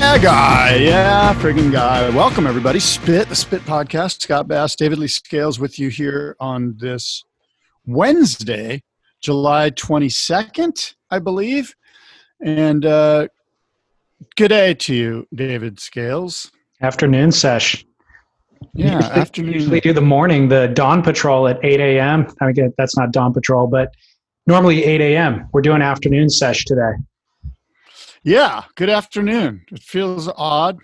Yeah, guy. Yeah, friggin' guy. Welcome, everybody. Spit, the Spit Podcast. Scott Bass, David Lee Scales with you here on this Wednesday, July 22nd, I believe. And uh, good day to you, David Scales. Afternoon sesh. Yeah, usually, afternoon. Usually do the morning, the dawn patrol at 8 a.m. I mean, that's not dawn patrol, but normally 8 a.m. We're doing afternoon sesh today. Yeah, good afternoon. It feels odd,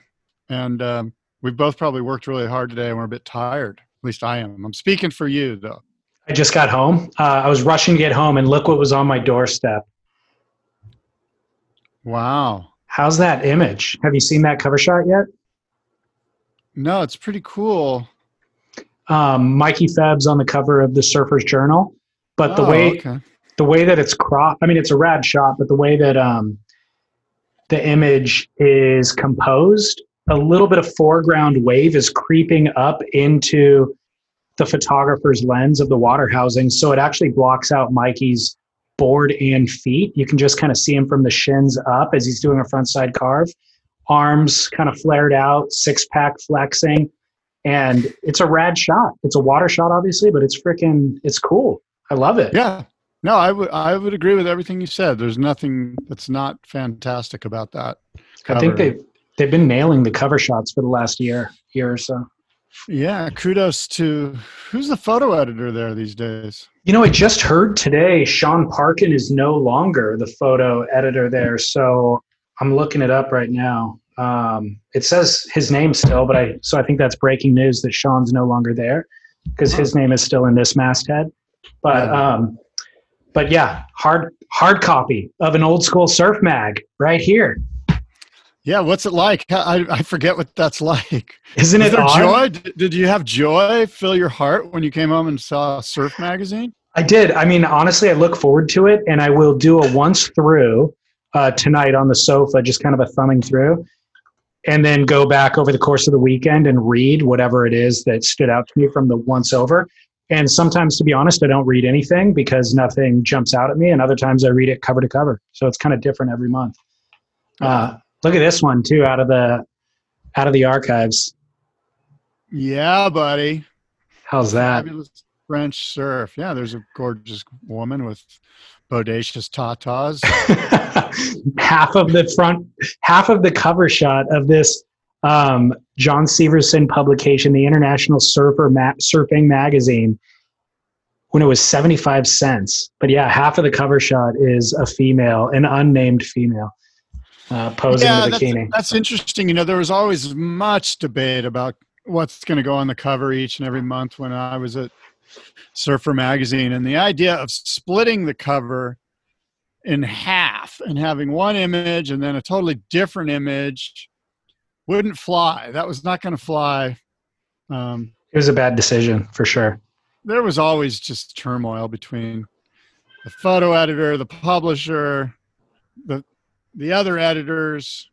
and um, we've both probably worked really hard today, and we're a bit tired. At least I am. I'm speaking for you, though. I just got home. Uh, I was rushing to get home, and look what was on my doorstep. Wow. How's that image? Have you seen that cover shot yet? No, it's pretty cool. Um, Mikey Febbs on the cover of the Surfer's Journal, but the Oh, way okay. the way that it's cropped, I mean, it's a rad shot, but the way that um, the image is composed, a little bit of foreground wave is creeping up into the photographer's lens of the water housing. So it actually blocks out Mikey's board and feet. You can just kind of see him from the shins up as he's doing a front side carve. Arms kind of flared out, six pack flexing. And it's a rad shot. It's a water shot, obviously, but it's freaking, it's cool. I love it. Yeah. No, I would I would agree with everything you said. There's nothing that's not fantastic about that. I think they've they've been nailing the cover shots for the last year year or so. Yeah, kudos to who's the photo editor there these days. You know, I just heard today Sean Parkin is no longer the photo editor there. So I'm looking it up right now. Um, it says his name still, but I so I think that's breaking news that Sean's no longer there because his name is still in this masthead. But um, but yeah, hard hard copy of an old school surf mag right here. Yeah, what's it like? I, I forget what that's like. Isn't Is it odd? joy? Did did you have joy fill your heart when you came home and saw a Surf Magazine? I did. I mean, honestly, I look forward to it, and I will do a once through uh, tonight on the sofa, just kind of a thumbing through, and then go back over the course of the weekend and read whatever it is that stood out to me from the once over. And sometimes, to be honest, I don't read anything because nothing jumps out at me, and other times I read it cover to cover. So it's kind of different every month. Uh, look at this one too, out of the out of the archives. Yeah, buddy. How's that? Fabulous French surf. Yeah, there's a gorgeous woman with bodacious tatas. half of the front, half of the cover shot of this um, John Severson publication, the International Surfer Ma- Surfing Magazine, when it was 75 cents. But yeah, half of the cover shot is a female, an unnamed female, uh, posing in a that's, that's interesting. You know, there was always much debate about what's going to go on the cover each and every month when I was at Surfer Magazine. And the idea of splitting the cover in half and having one image and then a totally different image wouldn't fly. That was not going to fly. Um, It was a bad decision for sure. there was always just turmoil between the photo editor, the publisher, the the other editors,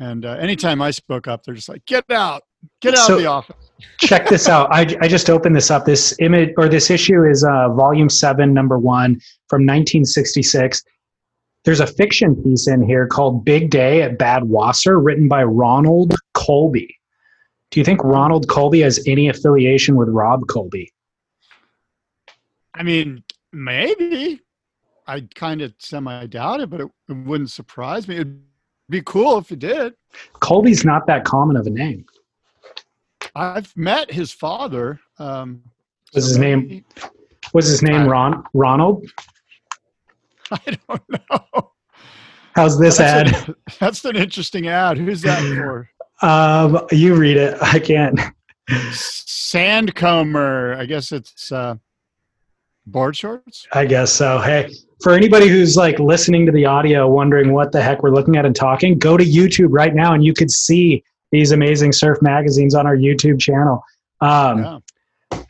and uh, anytime I spoke up, they're just like, "Get out, get out So- of the office." check this out. I, I just opened this up. This image or this issue is uh, volume seven, number one from 1966. There's a fiction piece in here called Big Day at Bad Wasser, written by Ronald Colby. Do you think Ronald Colby has any affiliation with Rob Colby? I mean, maybe I kind of semi doubt it, but it, it wouldn't surprise me. It'd be cool if it did. Colby's not that common of a name. I've met his father. Um, Was his name- Was his name Ron Ronald? I don't know. How's this ad? That's, a- that's an interesting ad. Who's that for? Um, you read it. I can't. Sandcomer. I guess it's uh, board shorts. I guess so. Hey, for anybody who's like listening to the audio, wondering what the heck we're looking at and talking, go to YouTube right now and you could see these amazing surf magazines on our YouTube channel. Um, Yeah.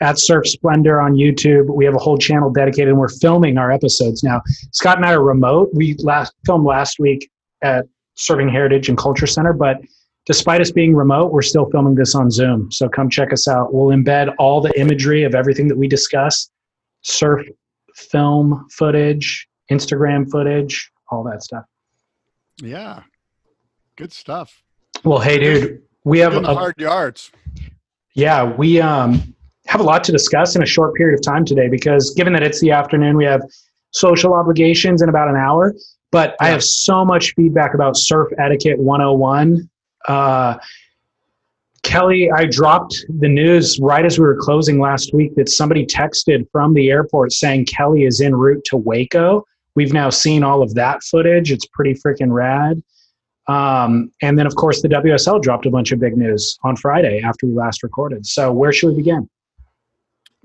At Surf Splendor on YouTube, we have a whole channel dedicated, and we're filming our episodes now. Scott and I are remote. We last filmed last week at Surfing Heritage and Culture Center, but despite us being remote, we're still filming this on Zoom. So come check us out. We'll embed all the imagery of everything that we discuss, surf film footage, Instagram footage, all that stuff. Yeah. Good stuff. Well, hey, dude, we have a, hard yards. yeah, we um, have a lot to discuss in a short period of time today because given that it's the afternoon, we have social obligations in about an hour. But I have so much feedback about Surf Etiquette 101. Uh, Kelly, I dropped the news right as we were closing last week that somebody texted from the airport saying Kelly is en route to Waco. We've now seen all of that footage. It's pretty freaking rad. Um, and then, of course, the WSL dropped a bunch of big news on Friday after we last recorded. So, where should we begin?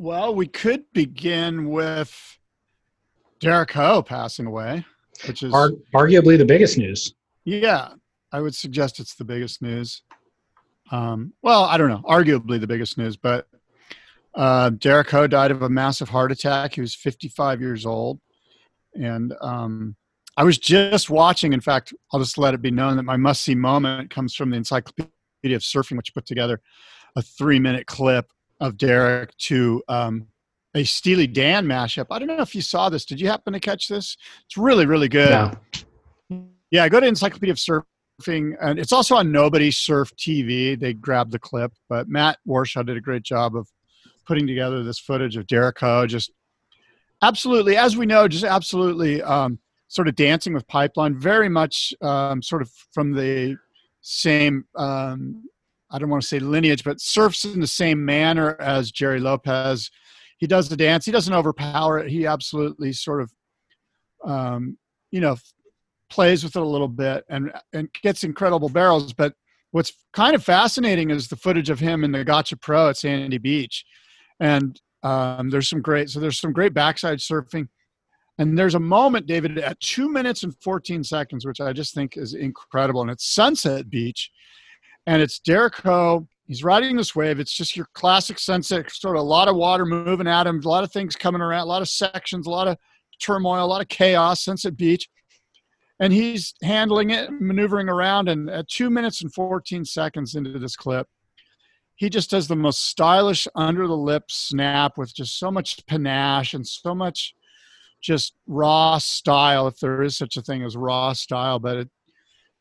Well, we could begin with Derek Ho passing away, which is Ar- arguably the biggest news. yeah, I would suggest it's the biggest news. Um, well, I don't know, arguably the biggest news, but uh, Derek Ho died of a massive heart attack. He was 55 years old, and um, I was just watching. In fact, I'll just let it be known that my must-see moment comes from the Encyclopedia of Surfing, which put together a three-minute clip of Derek to um, a Steely Dan mashup. I don't know if you saw this. Did you happen to catch this? It's really, really good. Yeah. Yeah, go to Encyclopedia of Surfing, and it's also on Nobody Surf TV. They grabbed the clip, but Matt Warshaw did a great job of putting together this footage of Derek Ho just absolutely, as we know, just absolutely um, sort of dancing with Pipeline, very much um, sort of from the same. Um, I don't want to say lineage, but surfs in the same manner as Gerry Lopez. He does the dance. He doesn't overpower it. He absolutely sort of, um, you know, plays with it a little bit and and gets incredible barrels. But what's kind of fascinating is the footage of him in the Gotcha Pro at Sandy Beach, and um, there's some great so there's some great backside surfing, and there's a moment, David, at two minutes and 14 seconds, which I just think is incredible, and it's Sunset Beach, and it's Derek Ho. He's riding this wave. It's just your classic sunset, sort of a lot of water moving at him, a lot of things coming around, a lot of sections, a lot of turmoil, a lot of chaos. Sunset Beach and he's handling it, maneuvering around. And at two minutes and 14 seconds into this clip, he just does the most stylish under the lip snap with just so much panache and so much just raw style, if there is such a thing as raw style. But it,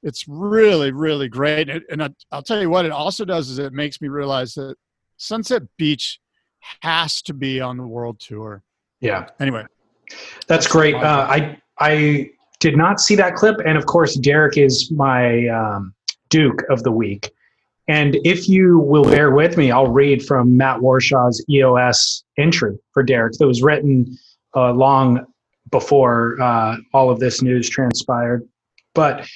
it's really, really great. And, and I, I'll tell you what, it also does is it makes me realize that Sunset Beach has to be on the world tour. Yeah. Anyway, That's great. Uh, I I did not see that clip, and of course, Derek is my um, Duke of the week. And if you will bear with me, I'll read from Matt Warshaw's EOS entry for Derek that was written uh, long before uh, all of this news transpired. But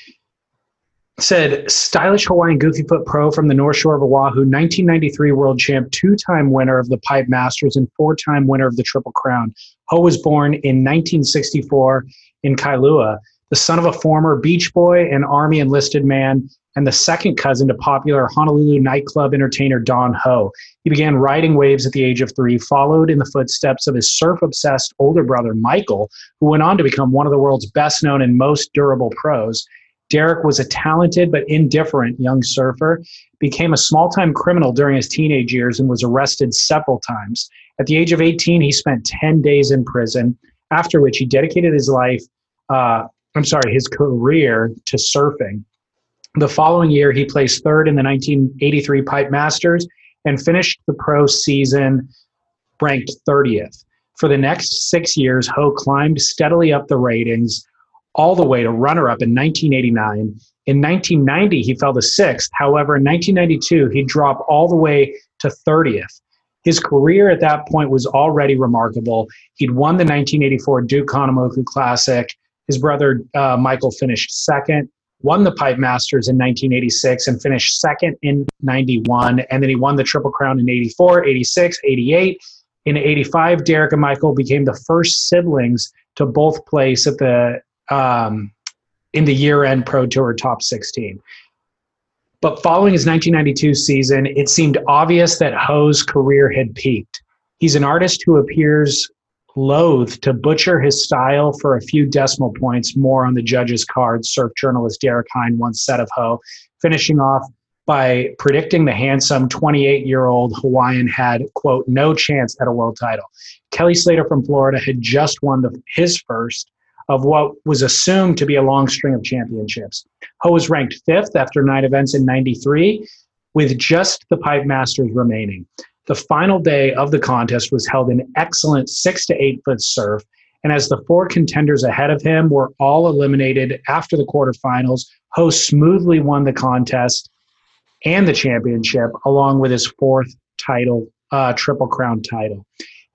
said stylish Hawaiian Goofy Foot Pro from the North Shore of Oahu, 1993 world champ, two-time winner of the Pipe Masters, and four-time winner of the Triple Crown. Ho was born in 1964 in Kailua, the son of a former Beach Boy and Army enlisted man, and the second cousin to popular Honolulu nightclub entertainer Don Ho. He began riding waves at the age of three, followed in the footsteps of his surf obsessed older brother Michael, who went on to become one of the world's best known and most durable pros. Derek was a talented but indifferent young surfer, became a small time criminal during his teenage years, and was arrested several times. At the age of 18, he spent 10 days in prison, after which he dedicated his life, uh, I'm sorry, his career to surfing. The following year, he placed third in the 1983 Pipe Masters and finished the pro season ranked 30th. For the next six years, Ho climbed steadily up the ratings, all the way to runner up in 1989. In 1990, he fell to sixth. However, in 1992, he dropped all the way to 30th. His career at that point was already remarkable. He'd won the 1984 Duke Kahanamoku Classic. His brother uh, Michael finished second, won the Pipe Masters in 1986, and finished second in 91. And then he won the Triple Crown in 84, 86, 88. In 85, Derek and Michael became the first siblings to both place at the um, in the year-end Pro Tour top 16. But following his 1992 season, it seemed obvious that Ho's career had peaked. He's an artist who appears loath to butcher his style for a few decimal points more on the judge's card, surf journalist Derek Hynd once said of Ho, finishing off by predicting the handsome 28 year old Hawaiian had, quote, no chance at a world title. Kelly Slater from Florida had just won the, his first of what was assumed to be a long string of championships. Ho was ranked fifth after nine events in 93, with just the Pipe Masters remaining. The final day of the contest was held in excellent six to eight foot surf. And as the four contenders ahead of him were all eliminated after the quarterfinals, Ho smoothly won the contest and the championship, along with his fourth title, uh, Triple Crown title.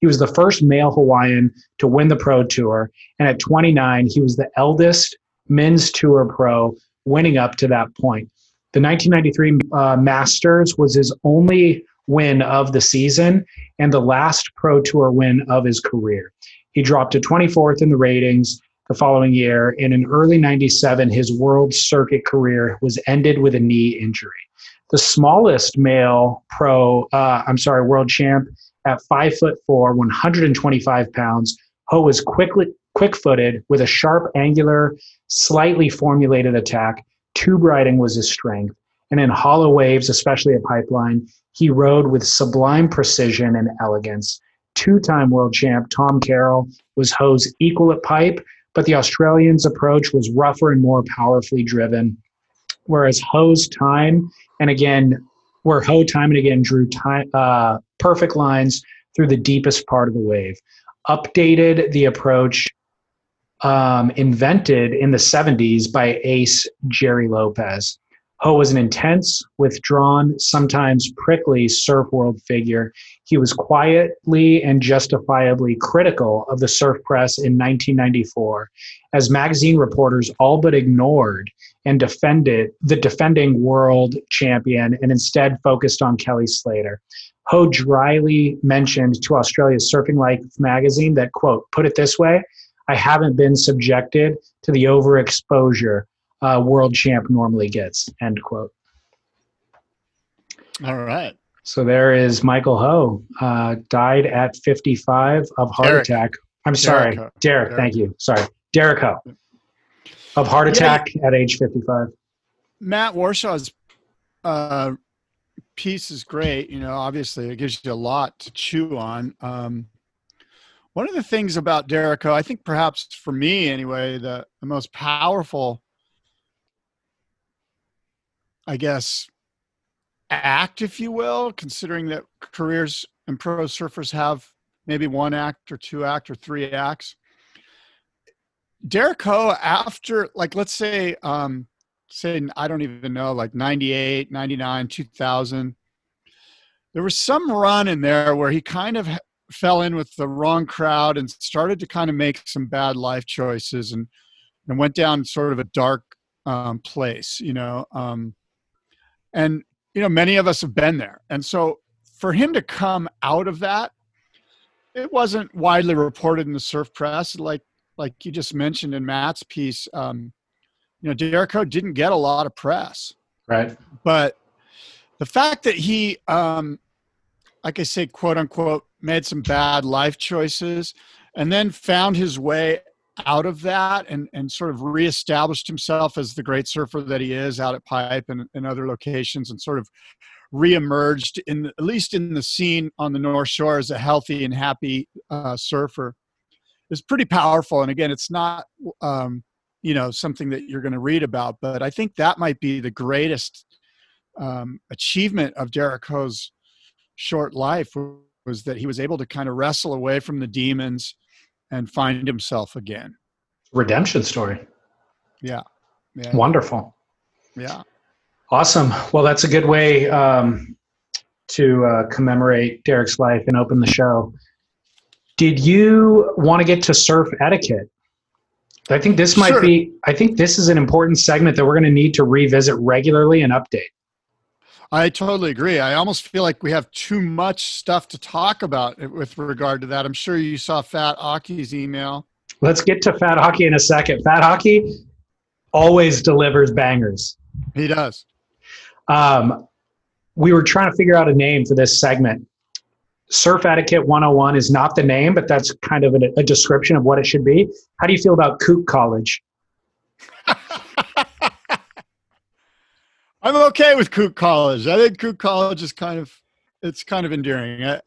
He was the first male Hawaiian to win the Pro Tour, and at 29, he was the eldest men's tour pro, winning up to that point. The 1993 uh, Masters was his only win of the season and the last Pro Tour win of his career. He dropped to 24th in the ratings the following year, and in early 97, his world circuit career was ended with a knee injury. The smallest male pro, uh, I'm sorry, world champ at five foot four, 125 pounds. Ho was quickly quick footed with a sharp, angular, slightly formulated attack. Tube riding was his strength. And in hollow waves, especially at Pipeline, he rode with sublime precision and elegance. Two time world champ Tom Carroll was Ho's equal at pipe, but the Australian's approach was rougher and more powerfully driven. Whereas Ho's time, and again, where Ho time and again drew time, uh, perfect lines through the deepest part of the wave. Updated the approach um, invented in the 70s by ace Gerry Lopez. Ho was an intense, withdrawn, sometimes prickly surf world figure. He was quietly and justifiably critical of the surf press in 1994, as magazine reporters all but ignored and defended the defending world champion and instead focused on Kelly Slater. Ho dryly mentioned to Australia's Surfing Life magazine that, quote, put it this way, I haven't been subjected to the overexposure uh, world champ normally gets, end quote. All right. So there is Michael Ho, uh, died at 55 of heart Derek. attack. I'm sorry, Derek Derek, Derek. thank you. Sorry, Derek Ho, of heart Yeah. attack at age 55. Matt Warshaw's uh, piece is great. You know, obviously, it gives you a lot to chew on. Um, one of the things about Derek Ho, I think perhaps for me anyway, the, the most powerful, I guess, act, if you will, considering that careers and pro surfers have maybe one act or two act or three acts. Derek Ho, after, like, let's say, um, say I don't even know, like 98, 99, 2000. There was some run in there where he kind of fell in with the wrong crowd and started to kind of make some bad life choices and and went down sort of a dark um, place, you know. Um, and you know, many of us have been there, and so for him to come out of that, it wasn't widely reported in the surf press, like like you just mentioned in Matt's piece. Um, you know, Derek Ho didn't get a lot of press, Right. but the fact that he, um, like I say, quote unquote, made some bad life choices and then found his way out of that and, and sort of reestablished himself as the great surfer that he is out at Pipe and, and other locations and sort of reemerged in at least in the scene on the North Shore as a healthy and happy uh, surfer is pretty powerful. And again, it's not um, you know something that you're going to read about, but I think that might be the greatest um, achievement of Derek Ho's short life was that he was able to kind of wrestle away from the demons and find himself again. Redemption story. Yeah, yeah, Wonderful. yeah. Awesome. Well, that's a good way um, to uh, commemorate Derek's life and open the show. Did you want to get to surf etiquette? I think this might Sure. be, I think this is an important segment that we're going to need to revisit regularly and update. I totally agree. I almost feel like we have too much stuff to talk about with regard to that. I'm sure you saw Fat Aki's email. Let's get to Fat Hockey in a second. Fat Hockey always delivers bangers. He does. Um, we were trying to figure out a name for this segment. Surf Etiquette 101 is not the name, but that's kind of a, a description of what it should be. How do you feel about Kook College? I'm okay with Kook College. I think Kook College is kind of it's kind of endearing. I,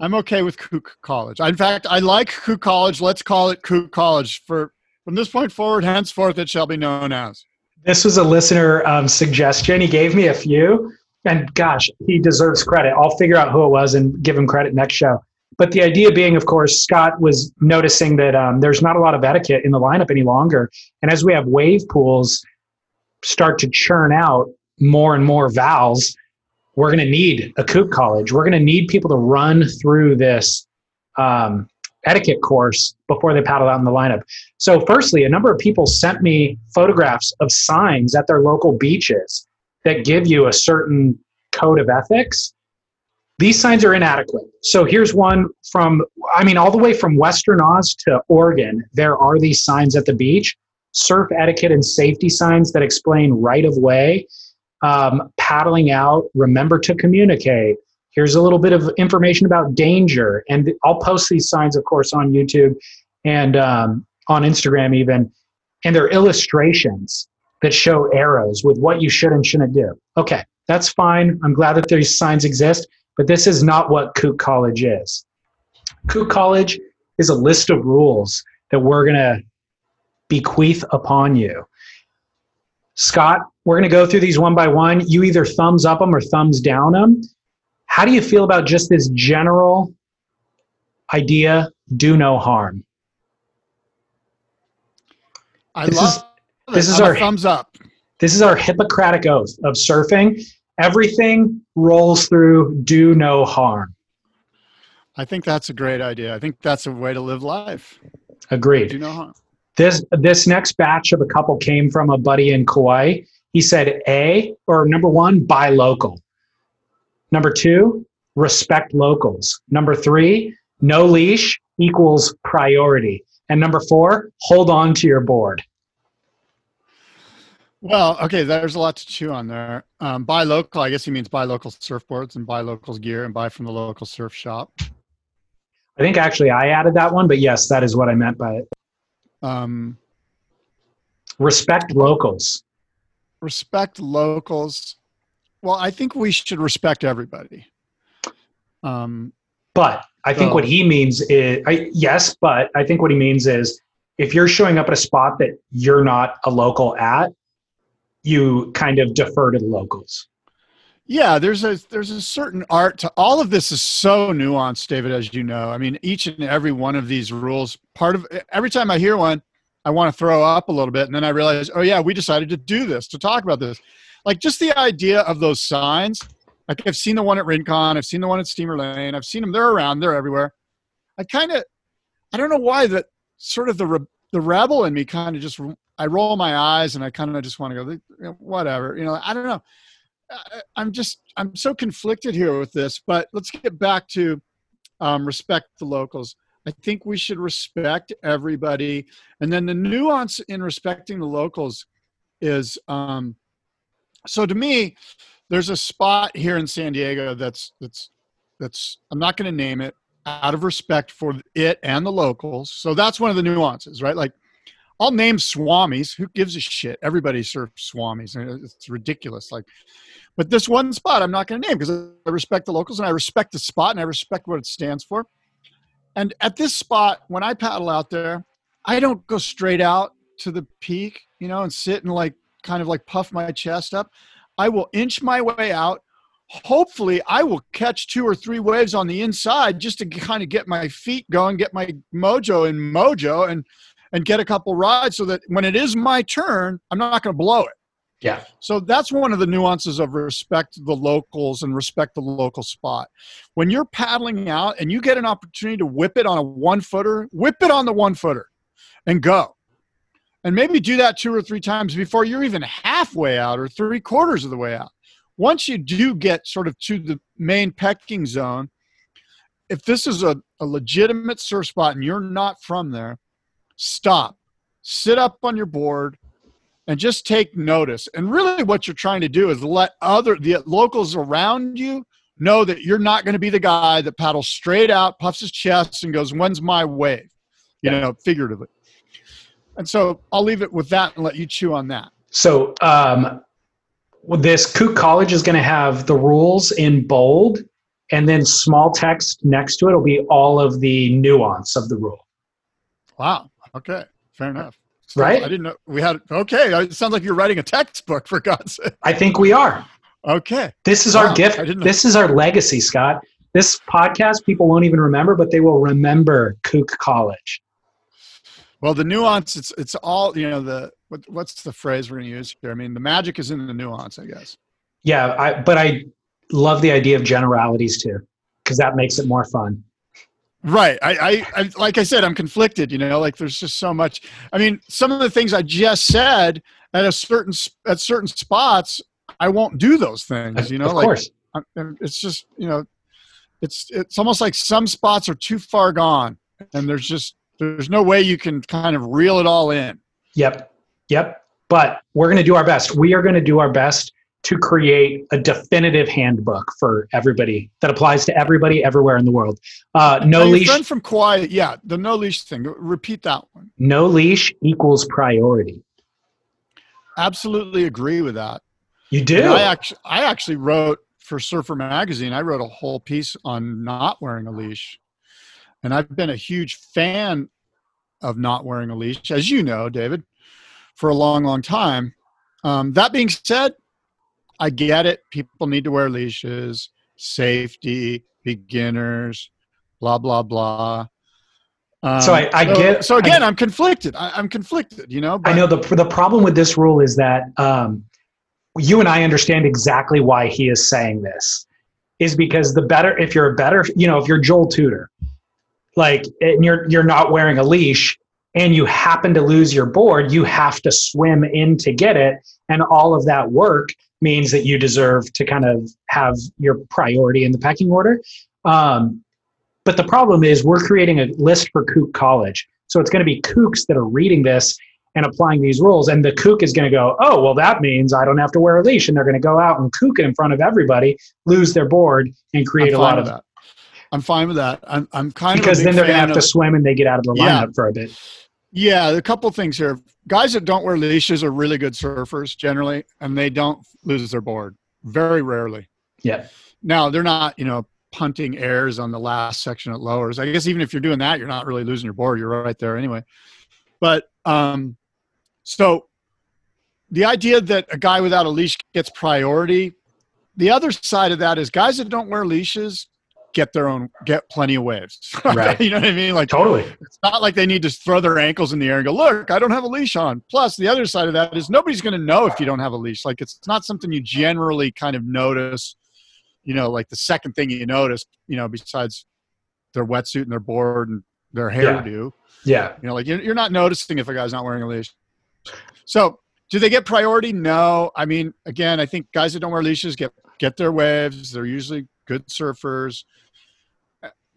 I'm okay with Kook College. In fact, I like Kook College. Let's call it Kook College for from this point forward. Henceforth, it shall be known as. This was a listener um, suggestion. He gave me a few, and gosh, he deserves credit. I'll figure out who it was and give him credit next show. But the idea being, of course, Scott was noticing that um, there's not a lot of etiquette in the lineup any longer, and as we have wave pools start to churn out more and more vowels, we're going to need a kook college. We're going to need people to run through this um, etiquette course before they paddle out in the lineup. So, firstly, a number of people sent me photographs of signs at their local beaches that give you a certain code of ethics. These signs are inadequate. So, here's one from, I mean, all the way from Western Oz to Oregon, there are these signs at the beach surf etiquette and safety signs that explain right of way, um, paddling out, remember to communicate. Here's a little bit of information about danger. And I'll post these signs, of course, on YouTube and um, on Instagram, even. And they're illustrations that show arrows with what you should and shouldn't do. Okay, that's fine. I'm glad that these signs exist, but this is not what Kook College is. Kook College is a list of rules that we're going to bequeath upon you. Scott, we're going to go through these one by one. You either thumbs up them or thumbs down them. How do you feel about just this general idea do no harm? I This love. This is our- thumbs up. This is our Hippocratic oath of surfing. Everything rolls through do no harm. I think that's a great idea. I think that's a way to live life. Agreed. Do no harm. This this next batch of a couple came from a buddy in Kauai. He said A or number one, buy local. Number two, respect locals. Number three, no leash equals priority. And number four, hold on to your board. Well, okay, there's a lot to chew on there. Um, buy local, I guess he means buy local surfboards and buy locals gear and buy from the local surf shop. I think actually I added that one, but yes, that is what I meant by it. Um, Respect locals. respect locals. Well, I think we should respect everybody. Um, But I think what he means is I, yes, but I think what he means is if you're showing up at a spot that you're not a local at, you kind of defer to the locals. yeah, there's a there's a certain art to all of this is so nuanced, David, as you know. I mean, each and every one of these rules, part of every time I hear one, I want to throw up a little bit, and then I realize, oh yeah, we decided to do this to talk about this. Like just the idea of those signs. Like I've seen the one at Rincon, I've seen the one at Steamer Lane, I've seen them. They're around, they're everywhere. I kind of, I don't know why that sort of the the rebel in me kind of just I roll my eyes and I kind of just want to go whatever, you know. I don't know. I'm just I'm so conflicted here with this, but let's get back to um, respect the locals. I think we should respect everybody, and then the nuance in respecting the locals is um, so to me. There's a spot here in San Diego that's that's that's I'm not going to name it out of respect for it and the locals. So that's one of the nuances, right? Like I'll name swamis. Who gives a shit? Everybody surfs swamis. It's ridiculous. Like, but this one spot I'm not going to name because I respect the locals and I respect the spot and I respect what it stands for. And at this spot, when I paddle out there, I don't go straight out to the peak, you know, and sit and like kind of like puff my chest up. I will inch my way out. Hopefully, I will catch two or three waves on the inside just to kind of get my feet going, get my mojo in mojo, and and get a couple rides so that when it is my turn, I'm not going to blow it. Yeah. So that's one of the nuances of respect the locals and respect the local spot. When you're paddling out and you get an opportunity to whip it on a one footer, whip it on the one footer and go. And maybe do that two or three times before you're even halfway out or three quarters of the way out. Once you do get sort of to the main pecking zone, if this is a, a legitimate surf spot and you're not from there, stop, sit up on your board, and just take notice. And really, what you're trying to do is let other the locals around you know that you're not going to be the guy that paddles straight out, puffs his chest, and goes, "When's my wave?" You Yeah. know, figuratively. And so I'll leave it with that and let you chew on that. So um, well, this Kook College is going to have the rules in bold, and then small text next to it will be all of the nuance of the rule. Wow. Okay. Fair enough. So Right? I didn't know we had. Okay. Uh, it sounds like you're writing a textbook for God's sake. I think we are. Okay. This is Wow, our gift. I didn't know. This is our legacy, Scott. This podcast people won't even remember, but they will remember Kook College. Well, the nuance. It's it's all you know. The what, what's the phrase we're going to use here? I mean, the magic is in the nuance, I guess. Yeah, I, but I love the idea of generalities too, because that makes it more fun. Right. I, I, I, like I said, I'm conflicted. You know, like there's just so much. I mean, some of the things I just said at a certain at certain spots, I won't do those things. You know, of like course. I'm- it's just you know, it's it's almost like some spots are too far gone, and there's just there's no way you can kind of reel it all in. Yep. Yep. But we're going to do our best. We are going to do our best to create a definitive handbook for everybody that applies to everybody everywhere in the world. Uh, no leash. friend from Kauai, yeah, the no leash thing. Repeat that one. No leash equals priority. Absolutely agree with that. You do. And I actually, I actually wrote for Surfer Magazine. I wrote a whole piece on not wearing a leash, and I've been a huge fan of not wearing a leash, as you know, David, for a long, long time. Um, that being said, I get it. People need to wear leashes, safety, beginners, blah blah blah. Um, So I- I so, get- So again, I- am conflicted. I, I'm conflicted. You know, I know the the problem with this rule is that um, you and I understand exactly why he is saying this. Is because the better if you're a better you know if you're Joel Tudor, like and you're you're not wearing a leash and you happen to lose your board, you have to swim in to get it, and all of that work means that you deserve to kind of have your priority in the pecking order. Um, but the problem is we're creating a list for Kook College. So it's going to be kooks that are reading this and applying these rules. And the kook is going to go, oh, well, that means I don't have to wear a leash. And they're going to go out and kook it in front of everybody, lose their board, and create a lot of that. I'm fine with that. I'm, I'm kind Because of a then they're going to have to swim and they get out of the Yeah. lineup for a bit. Yeah, a couple things here. Guys that don't wear leashes are really good surfers generally, and they don't lose their board very rarely. Yeah. Now they're not, you know, punting airs on the last section at lowers. I guess even if you're doing that, you're not really losing your board. You're right there anyway. But um, so the idea that a guy without a leash gets priority. The other side of that is guys that don't wear leashes get their own get plenty of waves. Right. you know what I mean? Like Totally. it's not like they need to throw their ankles in the air and go, look, I don't have a leash on. Plus, the other side of that is nobody's going to know if you don't have a leash. Like, it's not something you generally kind of notice, you know, like the second thing you notice, you know, besides their wetsuit and their board and their hairdo. Yeah. You know, like you're, you're not noticing if a guy's not wearing a leash. So, do they get priority? No. I mean, again, I think guys that don't wear leashes get get their waves. They're usually good surfers.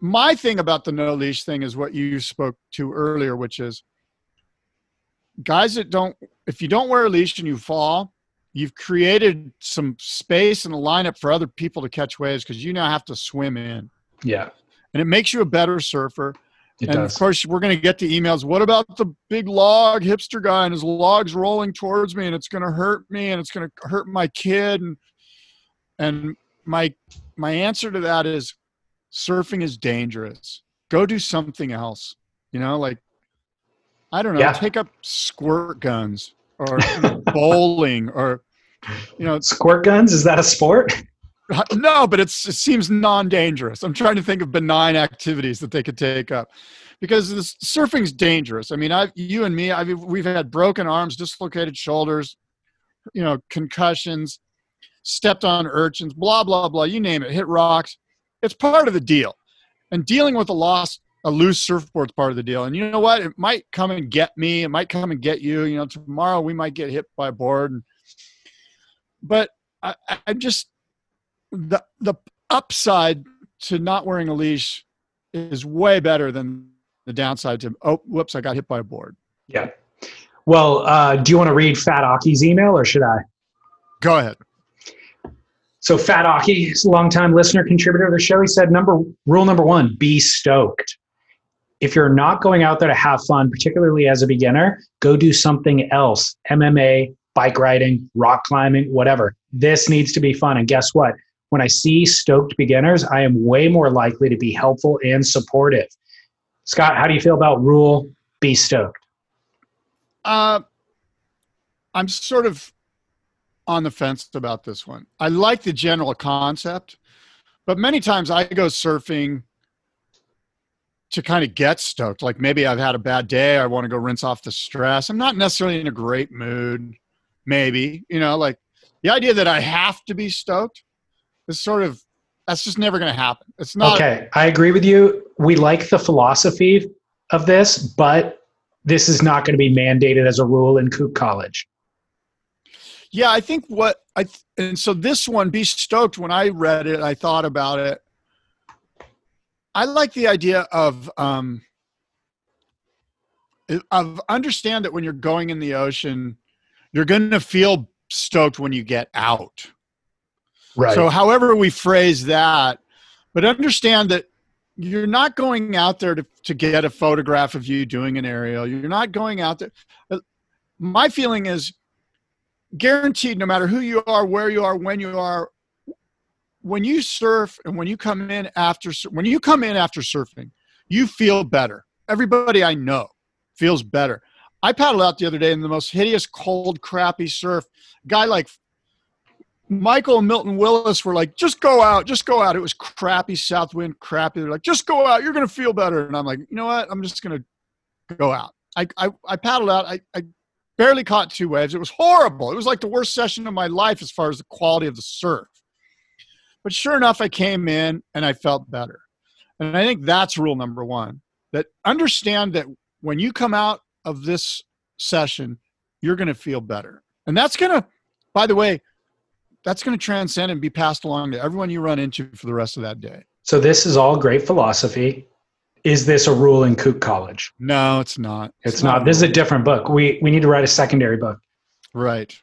My thing about the no leash thing is what you spoke to earlier, which is guys that don't. If you don't wear a leash and you fall, you've created some space in the lineup for other people to catch waves because you now have to swim in, Yeah. and it makes you a better surfer It and does. of course, we're going to get the emails. What about the big log hipster guy and his log's rolling towards me and it's going to hurt me and it's going to hurt my kid? And, and my, my answer to that is surfing is dangerous. Go do something else. You know, like, I don't know, Yeah. take up squirt guns or you know, bowling or, you know, Squirt guns, is that a sport? Uh, no, but it's, it seems non-dangerous. I'm trying to think of benign activities that they could take up, because this surfing's dangerous. I mean, I, you and me, I've, we've had broken arms, dislocated shoulders, you know, concussions, stepped on urchins, blah blah blah. You name it, hit rocks. It's part of the deal, and dealing with a lost, a loose surfboard's part of the deal. And you know what? It might come and get me. It might come and get you. You know, tomorrow we might get hit by a board. And, but I, I- I'm just the the upside to not wearing a leash is way better than the downside to oh whoops I got hit by a board. Yeah. Well, uh, do you want to read Fat Aki's email or should I? Go ahead. So Fat Aki is a longtime listener, contributor to the show. He said, number rule number one, be stoked. If you're not going out there to have fun, particularly as a beginner, go do something else. MMA, bike riding, rock climbing, whatever. This needs to be fun. And guess what? When I see stoked beginners, I am way more likely to be helpful and supportive. Scott, how do you feel about rule be stoked? Uh, I'm sort of on the fence about this one. I like the general concept, but many times I go surfing to kind of get stoked. Like maybe I've had a bad day, I want to go rinse off the stress. I'm not necessarily in a great mood. Maybe, you know, like the idea that I have to be stoked is sort of that's just never going to happen. It's not Okay, I agree with you. We like the philosophy of this, but this is not going to be mandated as a rule in Kook College. Yeah, I think what I th- and so this one, be stoked. When I read it, I thought about it. I like the idea of um, of understand that when you're going in the ocean, you're going to feel stoked when you get out. Right. So, however we phrase that, but understand that you're not going out there to, to get a photograph of you doing an aerial. You're not going out there. Uh, My feeling is guaranteed, no matter who you are, where you are, when you are, when you surf and when you come in after when you come in after surfing, you feel better. Everybody I know feels better. I paddled out the other day in the most hideous, cold, crappy surf. Guy like Michael and Milton Willis were like, just go out, just go out. It was crappy south wind, crappy. They're like, just go out. You're to feel better. And I'm like, you know what? I'm just to go out. I, I, I paddled out. I, I barely caught two waves. It was horrible. It was like the worst session of my life as far as the quality of the surf. But sure enough, I came in and I felt better. And I think that's rule number one that understand that when you come out of this session, you're going to feel better. And that's going to, by the way, that's going to transcend and be passed along to everyone you run into for the rest of that day. So this is all great philosophy. Is this a rule in Kook College? No, it's not. It's, not. This is a different book. We we need to write a secondary book. right.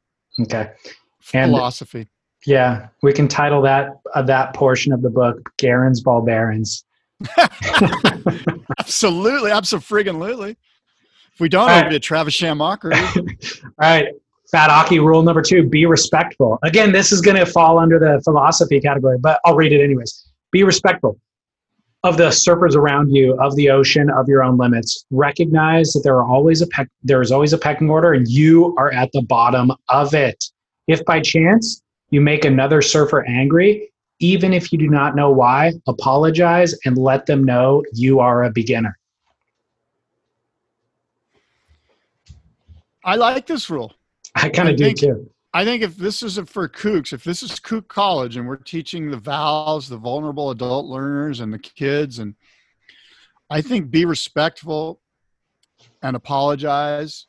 Okay. And- Philosophy. Yeah, we can title that uh, that portion of the book "Garen's Ball Barons." absolutely, absolutely. If we don't, All it'll be a Travis Shamrocker. All right, Fat Aki rule number two: be respectful. Again, this is going to fall under the philosophy category, but I'll read it anyways. Be respectful of the surfers around you, of the ocean, of your own limits. Recognize that there are always a peck, there is always a pecking order, and you are at the bottom of it. If by chance you make another surfer angry, even if you do not know why, apologize and let them know you are a beginner. I like this rule. I kind of do think- too. I think if this is for kooks, if this is kook college and we're teaching the vals, the vulnerable adult learners and the kids, and I think be respectful and apologize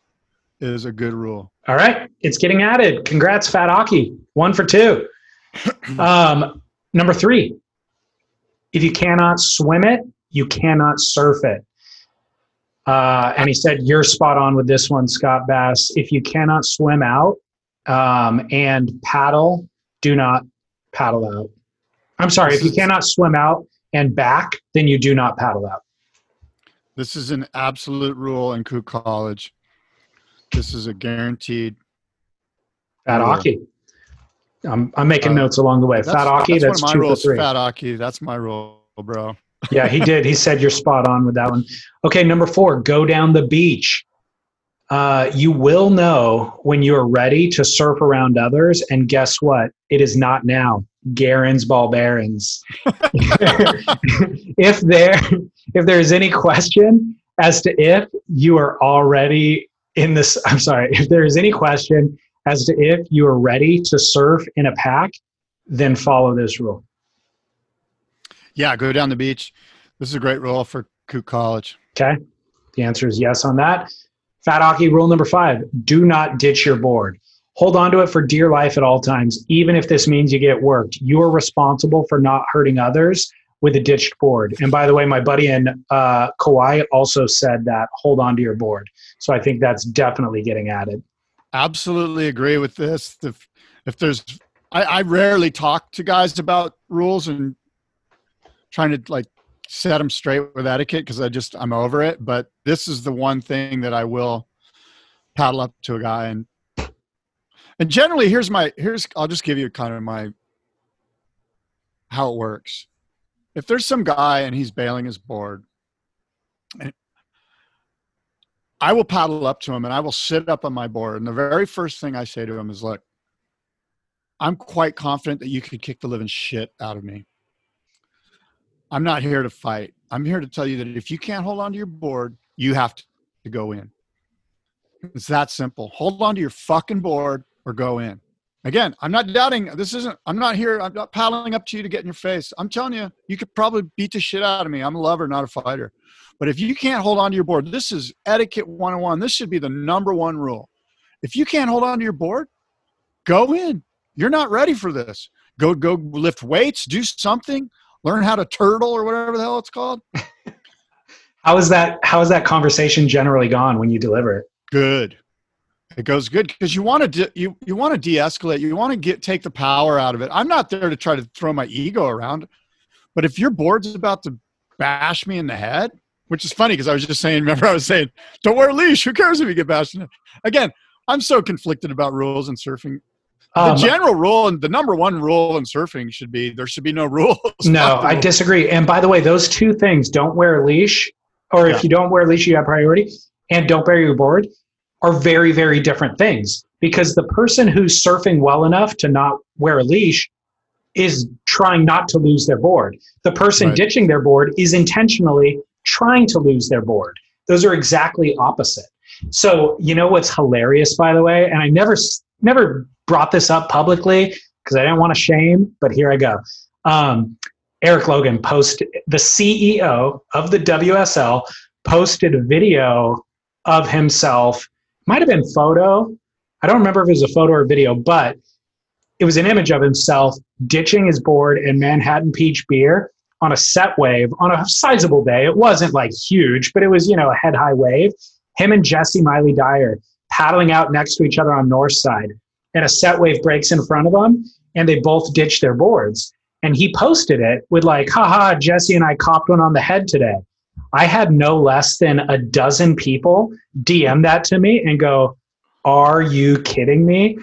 is a good rule. All right, it's getting added. Congrats, Fat Aki. One for two. Um, number three, if you cannot swim it, you cannot surf it. Uh, and he said, You're spot on with this one, Scott Bass. If you cannot swim out um, and paddle, do not paddle out. I'm sorry, if you cannot swim out and back, then you do not paddle out. This is an absolute rule in kook college. This is a guaranteed. Fat Rule. Aki. I'm, I'm making Uh, notes along the way. That's, Fat Aki, that's, that's, one of my for rules. three. Fat Aki, that's my rule, bro. Yeah, he did. He said you're spot on with that one. Okay, number four, go down the beach. Uh, you will know when you're ready to surf around others, and guess what? It is not now. Garen's ball barons. if there, if there's any question as to if you are already in this, I'm sorry. If there is any question as to if you are ready to surf in a pack, then follow this rule. Yeah, go down the beach. This is a great rule for kook college. Okay. The answer is yes on that. Fat hockey rule number five do not ditch your board. Hold on to it for dear life at all times, even if this means you get worked. You are responsible for not hurting others with a ditched board. And by the way, my buddy in uh, Kauai also said that hold on to your board. So I think that's definitely getting added. Absolutely agree with this. If, if there's, I, I rarely talk to guys about rules and trying to like set them straight with etiquette because I just I'm over it. But this is the one thing that I will paddle up to a guy and and generally here's my here's I'll just give you kind of my how it works. If there's some guy and he's bailing his board, and I will paddle up to him and I will sit up on my board. And the very first thing I say to him is, look, I'm quite confident that you could kick the living shit out of me. I'm not here to fight. I'm here to tell you that if you can't hold on to your board, you have to go in. It's that simple. Hold on to your fucking board or go in. Again, I'm not doubting. This isn't. I'm not here. I'm not paddling up to you to get in your face. I'm telling you, you could probably beat the shit out of me. I'm a lover, not a fighter. But if you can't hold on to your board, this is etiquette 101. This should be the number one rule. If you can't hold on to your board, go in. You're not ready for this. Go go lift weights, do something, learn how to turtle or whatever the hell it's called. how is that how is that conversation generally gone when you deliver it? Good. It goes good because you want to de- you you want to de-escalate. You want to get take the power out of it. I'm not there to try to throw my ego around, but if your board's about to bash me in the head, which is funny because I was just saying. Remember, I was saying, "Don't wear a leash. Who cares if you get bashed?" In the Again, I'm so conflicted about rules and surfing. The Um, general rule and the number one rule in surfing should be there should be no rules. No, I disagree. And by the way, those two things, don't wear a leash, or Yeah. if you don't wear a leash, you have priority, and don't bury your board, are very, very different things. Because the person who's surfing well enough to not wear a leash is trying not to lose their board. The person Right. ditching their board is intentionally trying to lose their board. Those are exactly opposite. So, you know what's hilarious, by the way, and I never never brought this up publicly because I didn't want to shame, but here I go. Um, Erik Logan posted the CEO of the WSL posted a video of himself. Might have been photo. I don't remember if it was a photo or video, but it was an image of himself ditching his board in Manhattan Beach Pier on a set wave on a sizable day. It wasn't like huge, but it was, you know, a head high wave. Him and Jessi Miley-Dyer paddling out next to each other on North Side. And a set wave breaks in front of them, and they both ditch their boards. And he posted it with like, haha, Jessi and I copped one on the head today. I had no less than a dozen people DM that to me and go, Are you kidding me?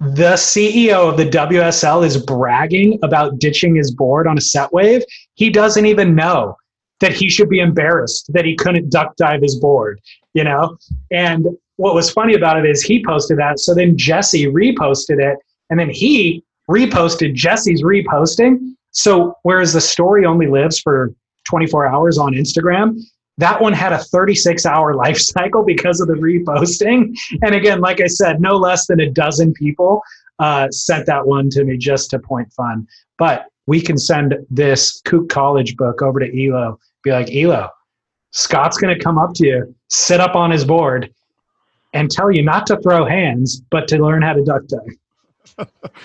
The CEO of the WSL is bragging about ditching his board on a set wave. He doesn't even know that he should be embarrassed that he couldn't duck dive his board, you know? And what was funny about it is he posted that. So then Jessi reposted it, and then he reposted Jessi's reposting. So whereas the story only lives for 24 hours on Instagram, that one had a 36 hour life cycle because of the reposting. And again, like I said, no less than a dozen people uh, sent that one to me just to point fun. But we can send this Kook College book over to Elo. Be like, Elo, Scott's going to come up to you, sit up on his board, and tell you not to throw hands, but to learn how to duck dive.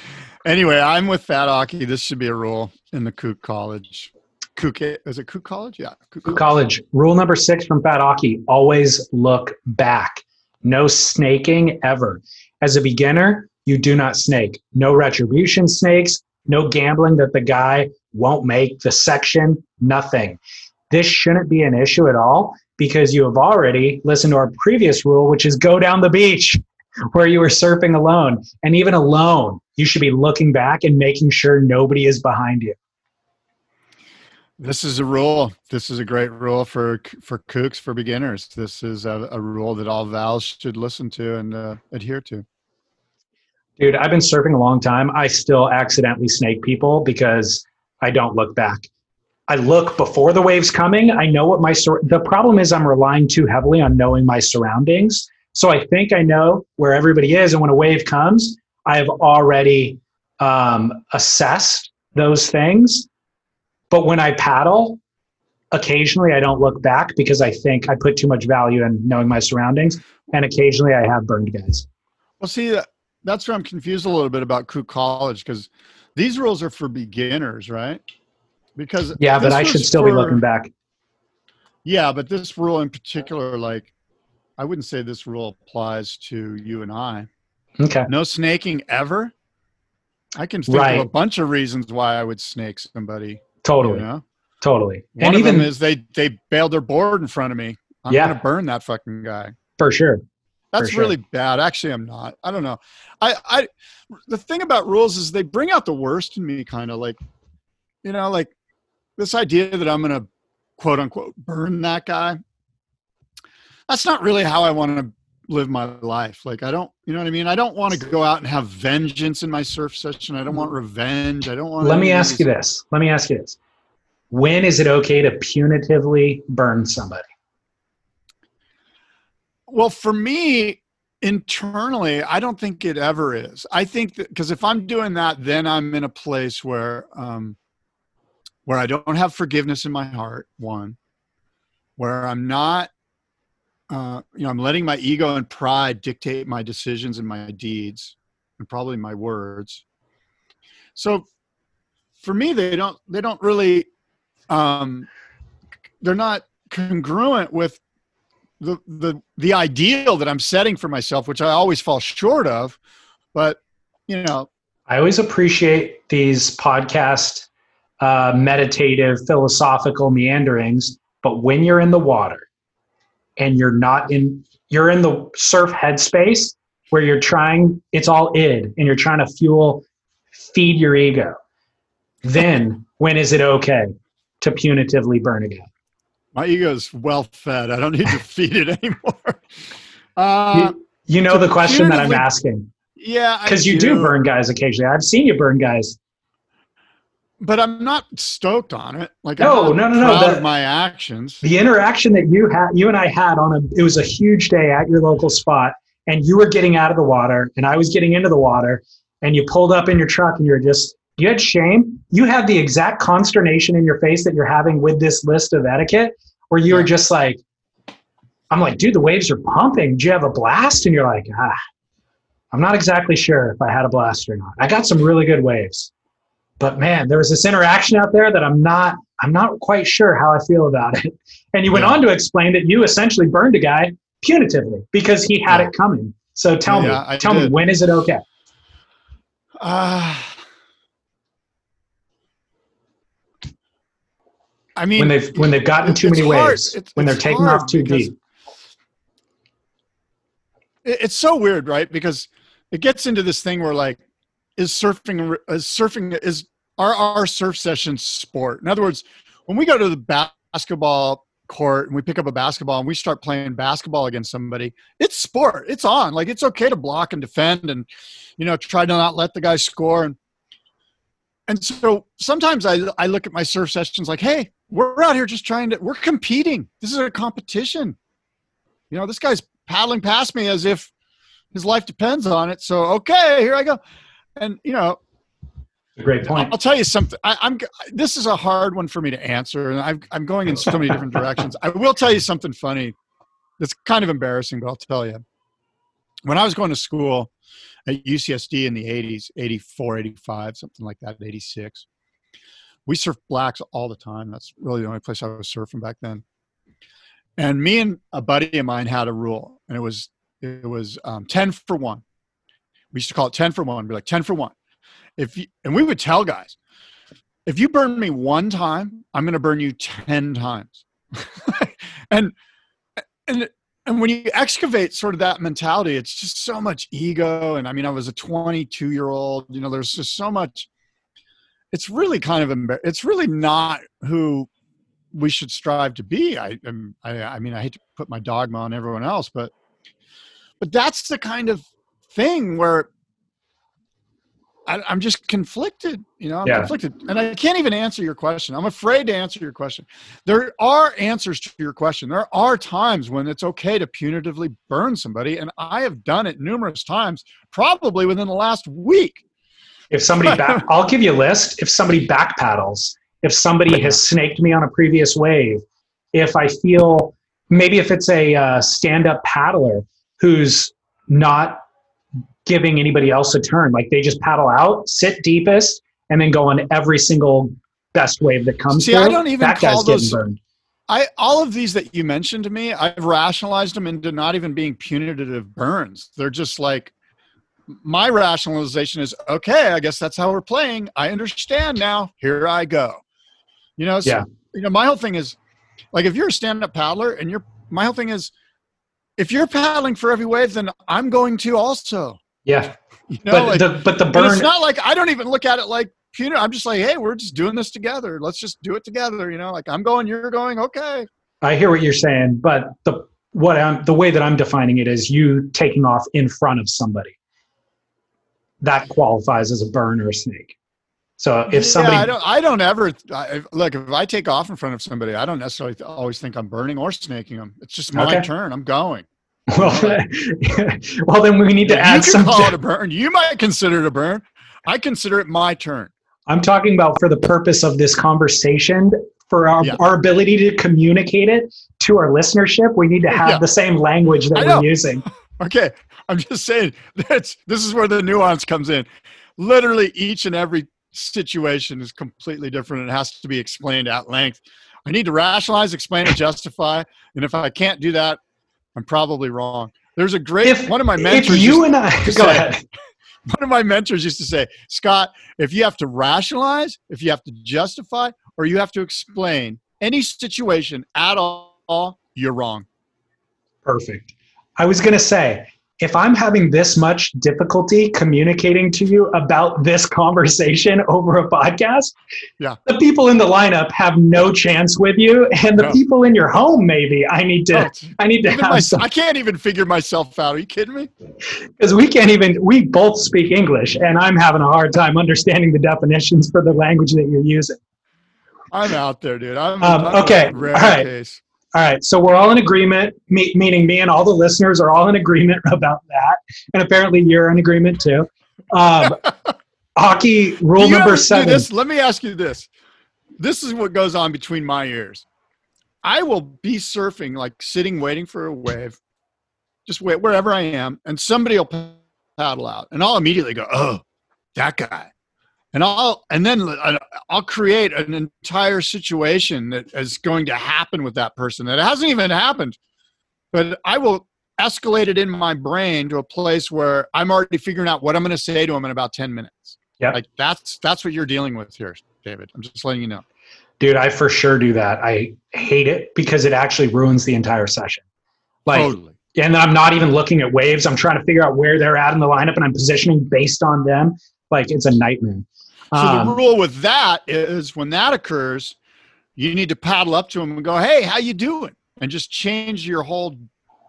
Anyway, I'm with Fat Aki. This should be a rule in the Kook College. Kook, is it Kook College? Yeah. Kook Kook College. Rule number six from Fat Aki always look back. No snaking ever. As a beginner, you do not snake. No retribution snakes, no gambling that the guy won't make the section, nothing. This shouldn't be an issue at all because you have already listened to our previous rule, which is go down the beach where you were surfing alone. And even alone, you should be looking back and making sure nobody is behind you. This is a rule. This is a great rule for for kooks for beginners. This is a, a rule that all vals should listen to and uh, adhere to. Dude, I've been surfing a long time. I still accidentally snake people because I don't look back. I look before the wave's coming. I know what my sur- the problem is. I'm relying too heavily on knowing my surroundings. So I think I know where everybody is, and when a wave comes, I have already um, assessed those things. But when I paddle, occasionally I don't look back because I think I put too much value in knowing my surroundings, and occasionally I have burned guys. Well, see, that's where I'm confused a little bit about Kook College because these rules are for beginners, right? Because Yeah, but I should still be looking back. Yeah, but this rule in particular, like, I wouldn't say this rule applies to you and I. Okay. No snaking ever. I can think Right. of a bunch of reasons why I would snake somebody. Totally. You know? Totally. One and of even them is they they bailed their board in front of me. I'm Yeah. gonna burn that fucking guy. for sure. That's sure. really bad. Actually, I'm not. I don't know. I, I, the thing about rules is they bring out the worst in me, kind of like, you know, like this idea that I'm gonna quote unquote burn that guy. That's not really how I want to live my life. Like, I don't, you know what I mean? I don't want to go out and have vengeance in my surf session. I don't want revenge. I don't want. Let me ask you this. Let me ask you this. When is it okay to punitively burn somebody? Well, for me, internally, I don't think it ever is. I think that because if I'm doing that, then I'm in a place where um, where I don't have forgiveness in my heart. One, where I'm not, uh, you know, I'm letting my ego and pride dictate my decisions and my deeds, and probably my words. So, for me, they don't they don't really, um, they're not congruent with the the the ideal that I'm setting for myself, which I always fall short of. But you know, I always appreciate these podcast, uh, meditative, philosophical meanderings. But when you're in the water and you're not in, you're in the surf headspace where you're trying, it's all id, and you're trying to fuel, feed your ego. Then when is it okay to punitively burn again? my ego is well fed. I don't need to feed it anymore. Uh, you, you know the question that I'm asking yeah, because you do burn guys occasionally. I've seen you burn guys. But I'm not stoked on it. Like, No, no, no, no, of my actions. the interaction that you had you and i had on a it was a huge day at your local spot and you were getting out of the water and i was getting into the water and you pulled up in your truck and you were just you had shame. You had the exact consternation in your face that you're having with this list of etiquette where you were just like i'm like dude the waves are pumping. Do you have a blast? And you're like ah i'm not exactly sure if i had a blast or not. I got some really good waves but man there was this interaction out there that i'm not i'm not quite sure how i feel about it and you went Yeah. on to explain that you essentially burned a guy punitively because he had Yeah. it coming so tell Yeah, me I tell me when is it okay Uh, I mean, when they've when they've gotten too many hard. waves It's- when they're taking off too deep it's so weird, right? Because it gets into this thing where like, is surfing is surfing is are our surf session sport? In other words, when we go to the basketball court and we pick up a basketball and we start playing basketball against somebody, it's sport. It's on. Like it's okay to block and defend and you know try to not let the guy score and and so sometimes I I look at my surf sessions like, hey, we're out here just trying to we're competing. This is a competition. You know, this guy's paddling past me as if his life depends on it. So okay, here I go. And you know, a great point I'll tell you something. I, I'm. This is a hard one for me to answer, and I've, I'm going in so many different directions. I will tell you something funny. That's kind of embarrassing, but I'll tell you. When I was going to school at UCSD in the 80s, 84, 85, something like that, 86, we surfed Black's all the time. That's really the only place I was surfing back then. And me and a buddy of mine had a rule, and it was it was um, 10 for one. We used to call it 10 for one. Be like 10 for one. If you, and we would tell guys if you burn me one time i'm going to burn you 10 times. And and and when you excavate sort of that mentality it's just so much ego. And i mean i was a 22 year old you know there's just so much it's really kind of embar- it's really not who we should strive to be. I I, I mean i hate to put my dogma on everyone else but but that's the kind of thing where I, I'm just conflicted. You know, I'm Yeah. conflicted, and I can't even answer your question. I'm afraid to answer your question. There are answers to your question. There are times when it's okay to punitively burn somebody, and I have done it numerous times, probably within the last week. if somebody back i'll give you a list if somebody back paddles if somebody has snaked me on a previous wave if i feel maybe if it's a uh, stand-up paddler who's not giving anybody else a turn like they just paddle out sit deepest and then go on every single best wave that comes See, through, I don't even that call those- burned. I all of these that you mentioned to me, I've rationalized them into not even being punitive burns. They're just like my rationalization is okay. I guess that's how we're playing. I understand now. Here I go. You know. So, Yeah. You know, my whole thing is like if you're a stand-up paddler and you're my whole thing is if you're paddling for every wave, then I'm going to also. Yeah, You know, but like, the but the burn it's not like I don't even look at it like punitive. I'm just like, hey, we're just doing this together. Let's just do it together. You know, like I'm going, you're going. Okay. I hear what you're saying, but the what I'm the way that I'm defining it is you taking off in front of somebody. That qualifies as a burn or a snake. So if somebody, yeah, I don't, I don't ever I, look if I take off in front of somebody, I don't necessarily always think I'm burning or snaking them. It's just my Okay. turn. I'm going. well, well, then we need to you add can some. call it a burn. You might consider it a burn. I consider it my turn. I'm talking about for the purpose of this conversation, for our, Yeah. our ability to communicate it to our listenership, we need to have Yeah. the same language that we're using. Okay, I'm just saying that's this is where the nuance comes in. Literally, each and every situation is completely different. It has to be explained at length. I need to rationalize, explain, and justify. And if I can't do that, I'm probably wrong. There's a great If one of my mentors. if you and I go say- ahead, one of my mentors used to say, Scott, if you have to rationalize, if you have to justify, or you have to explain any situation at all, you're wrong. perfect. I was going to say, if I'm having this much difficulty communicating to you about this conversation over a podcast, Yeah. the people in the lineup have no chance with you, and the No. people in your home, maybe I need to. Oh, I need to even have my- some I can't even figure myself out. Are you kidding me? because we can't even. We both speak English, and I'm having a hard time understanding the definitions for the language that you're using. I'm out there, dude. I'm, Um, I'm okay, rare all right. case. All right, so we're all in agreement, me, meaning me and all the listeners are all in agreement about that, and apparently you're in agreement too. Um, Aki rule number seven. This, let me ask you this. This is what goes on between my ears. I will be surfing, like sitting, waiting for a wave, just wait wherever I am, and somebody will paddle out, and I'll immediately go, "Oh, that guy," and I'll and then uh, I'll create an entire situation that is going to happen with that person that hasn't even happened, but I will escalate it in my brain to a place where I'm already figuring out what I'm going to say to him in about ten minutes. Yep. Like that's that's what you're dealing with here, David. I'm just letting you know. Dude, I for sure do that. I hate it because it actually ruins the entire session. Like, totally. and I'm not even looking at waves. I'm trying to figure out where they're at in the lineup, and I'm positioning based on them. Like, it's a nightmare. So Um, the rule with that is when that occurs, you need to paddle up to him and go, "Hey, how you doing?" and just change your whole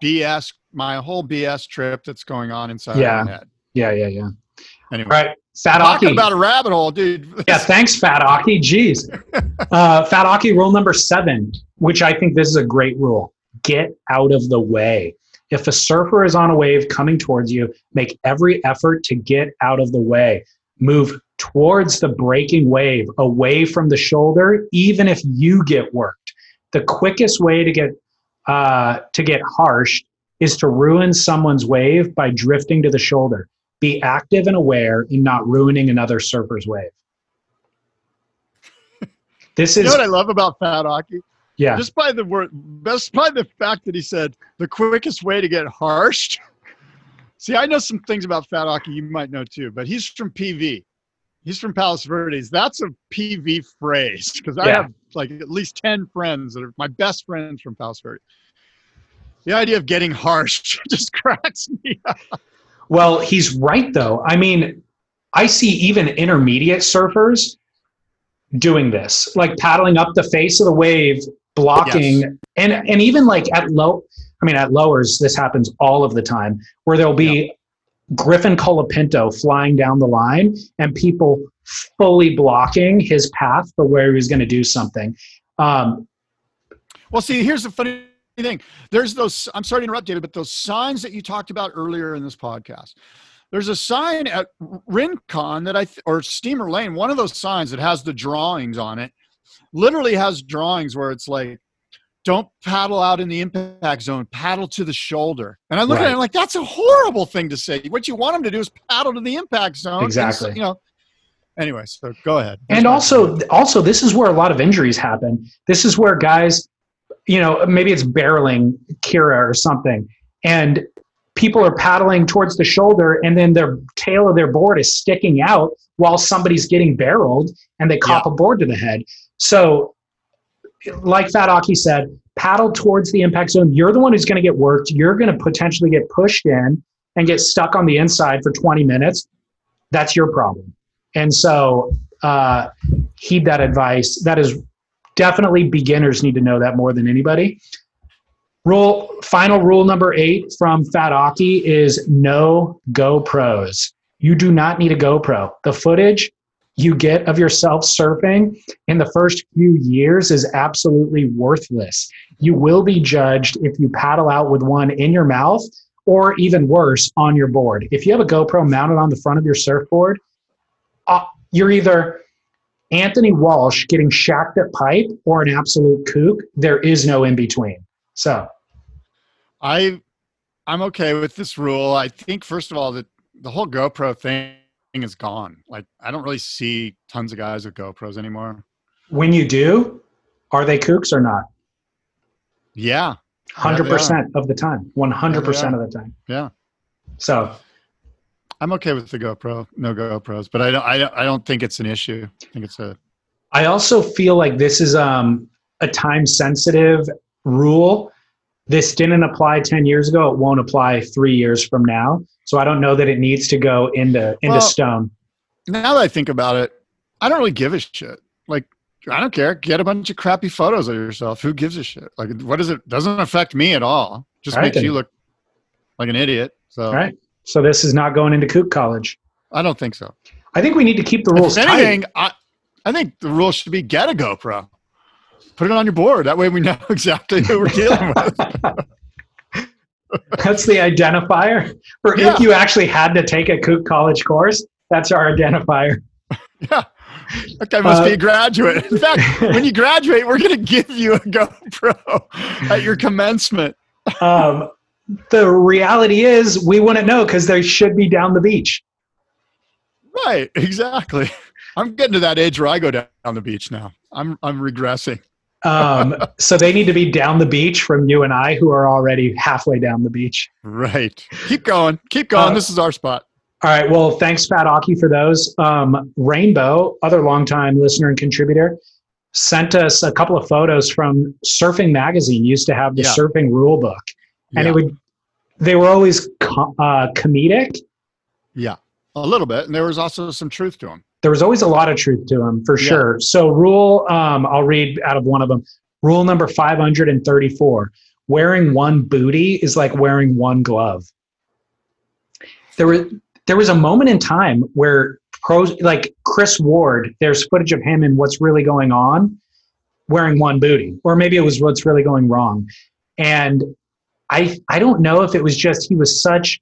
BS, my whole BS trip that's going on inside Yeah. my head. yeah, yeah, yeah. Anyway, All right, Fat talking Aki. about a rabbit hole, dude. Yeah, thanks, Fat Aki. Jeez. Uh, Fat Aki rule number seven, which I think this is a great rule get out of the way. If a surfer is on a wave coming towards you, make every effort to get out of the way. Move towards the breaking wave, away from the shoulder, even if you get worked. The quickest way to get uh, to get harsh is to ruin someone's wave by drifting to the shoulder. Be active and aware in not ruining another surfer's wave. This You know is what I love about Fat Aki? yeah. Just by the word, just by the fact that he said the quickest way to get harshed. See, I know some things about Fat Aki you might know too, but he's from PV. He's from Palos Verdes. That's a PV phrase because I Yeah. have like at least 10 friends that are my best friends from Palos Verdes. The idea of getting harsh just cracks me up. Well, he's right though. I mean, I see even intermediate surfers doing this, like paddling up the face of the wave, blocking, Yes. and and even like at low. I mean, at lowers, this happens all of the time, where there'll be Griffin Colapinto flying down the line, and people fully blocking his path for where he was going to do something. Um, Well, see, here's the funny thing. There's those, I'm sorry to interrupt, David, but those signs that you talked about earlier in this podcast. There's a sign at Rincon that I, th- or Steamer Lane, one of those signs that has the drawings on it, literally has drawings where it's like, don't paddle out in the impact zone, paddle to the shoulder. And I look at Right. it like, that's a horrible thing to say. What you want them to do is paddle to the impact zone. and Exactly. you know, Anyway, so go ahead. and also also this is where a lot of injuries happen this is where guys you know maybe it's barreling Kirra or something and people are paddling towards the shoulder and then their tail of their board is sticking out while somebody's getting barreled and they cop a board to the head so like fat Aki said paddle towards the impact zone you're the one who's going to get worked you're going to potentially get pushed in and get stuck on the inside for 20 minutes that's your problem and so uh, heed that advice. That is definitely beginners need to know that more than anybody. Rule final rule number eight from Fat Aki is no GoPros. You do not need a GoPro. The footage you get of yourself surfing in the first few years is absolutely worthless. You will be judged if you paddle out with one in your mouth or even worse on your board. If you have a GoPro mounted on the front of your surfboard, uh, you're either Anthony Walsh getting shacked at pipe or an absolute kook. There is no in between. So I I'm okay with this rule. I think first of all that the whole GoPro thing is gone. Like I don't really see tons of guys with GoPros anymore. when you do, are they kooks or not? Yeah. Hundred they are. percent of the time. One hundred percent are. of the time. Yeah. So I'm okay with the GoPro, no GoPros, but I don't I don't, I don't think it's an issue. I think it's a I also feel like this is um, a time sensitive rule. This didn't apply 10 years ago. It won't apply three years from now. So I don't know that it needs to go into, into Well- stone. now that I think about it, I don't really give a shit. Like I don't care. Get a bunch of crappy photos of yourself. Who gives a shit? Like what is it? Doesn't affect me at all. Just All right, makes then. you look like an idiot. So All right. So this is not going into kook college. I don't think so. I think we need to keep the rules if tight. anything, I, I think the rule should be get a GoPro. Put it on your board. That way we know exactly who we're dealing with. That's the identifier. For Yeah. if you actually had to take a kook college course, that's our identifier. Yeah. That guy must be Uh, a graduate. In fact, when you graduate, we're going to give you a GoPro at your commencement. Um, the reality is, we wouldn't know because they should be down the beach. Right. Exactly. I'm getting to that age where I go down the beach now. I'm I'm regressing. Um, so they need to be down the beach from you and I, who are already halfway down the beach. Right. Keep going. Keep going. Uh, this is our spot. All right. Well, thanks, Fat Aki, for those. Um, Rainbow, other longtime listener and contributor, sent us a couple of photos from Surfing Magazine. Used to have the Yeah. surfing rule book, and Yeah. it would. They were always co- uh, comedic. Yeah. A little bit. And there was also some truth to them. There was always a lot of truth to them, for Yeah. sure. So, rule. Um, I'll read out of one of them. Rule number five hundred and thirty-four: Wearing one booty is like wearing one glove. There was there was a moment in time where pros like Chris Ward, there's footage of him and what's really going on wearing one booty, or maybe it was what's really going wrong. And I I don't know if it was just he was such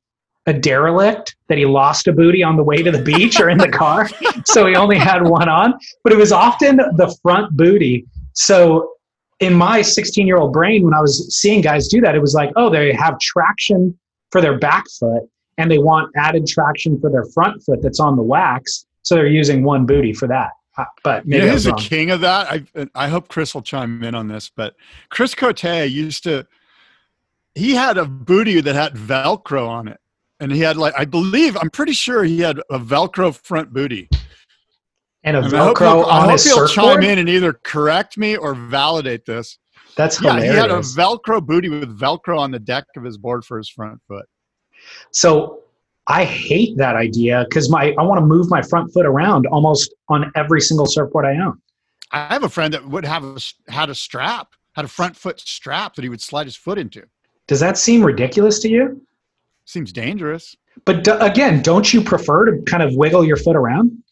a derelict that he lost a booty on the way to the beach or in the car, so he only had one on. But it was often the front booty. So in my 16 year old brain, when I was seeing guys do that, it was like, oh, they have traction for their back foot and they want added traction for their front foot that's on the wax. So they're using one booty for that. Uh, But maybe who's was the king of that? I I hope Chris will chime in on this, but Chris Cote used to he had a booty that had Velcro on it. And he had like I believe, I'm pretty sure he had a Velcro front booty. and a And I hope, Velcro I hope his he'll surfboard. chime in and either correct me or validate this. That's Yeah, hilarious. he had a Velcro booty with Velcro on the deck of his board for his front foot. So I hate that idea because my I want to move my front foot around almost on every single surfboard I own. I have a friend that would have a, had a strap, had a front foot strap that he would slide his foot into. Does that seem ridiculous to you? Seems dangerous. But d- again, don't you prefer to kind of wiggle your foot around?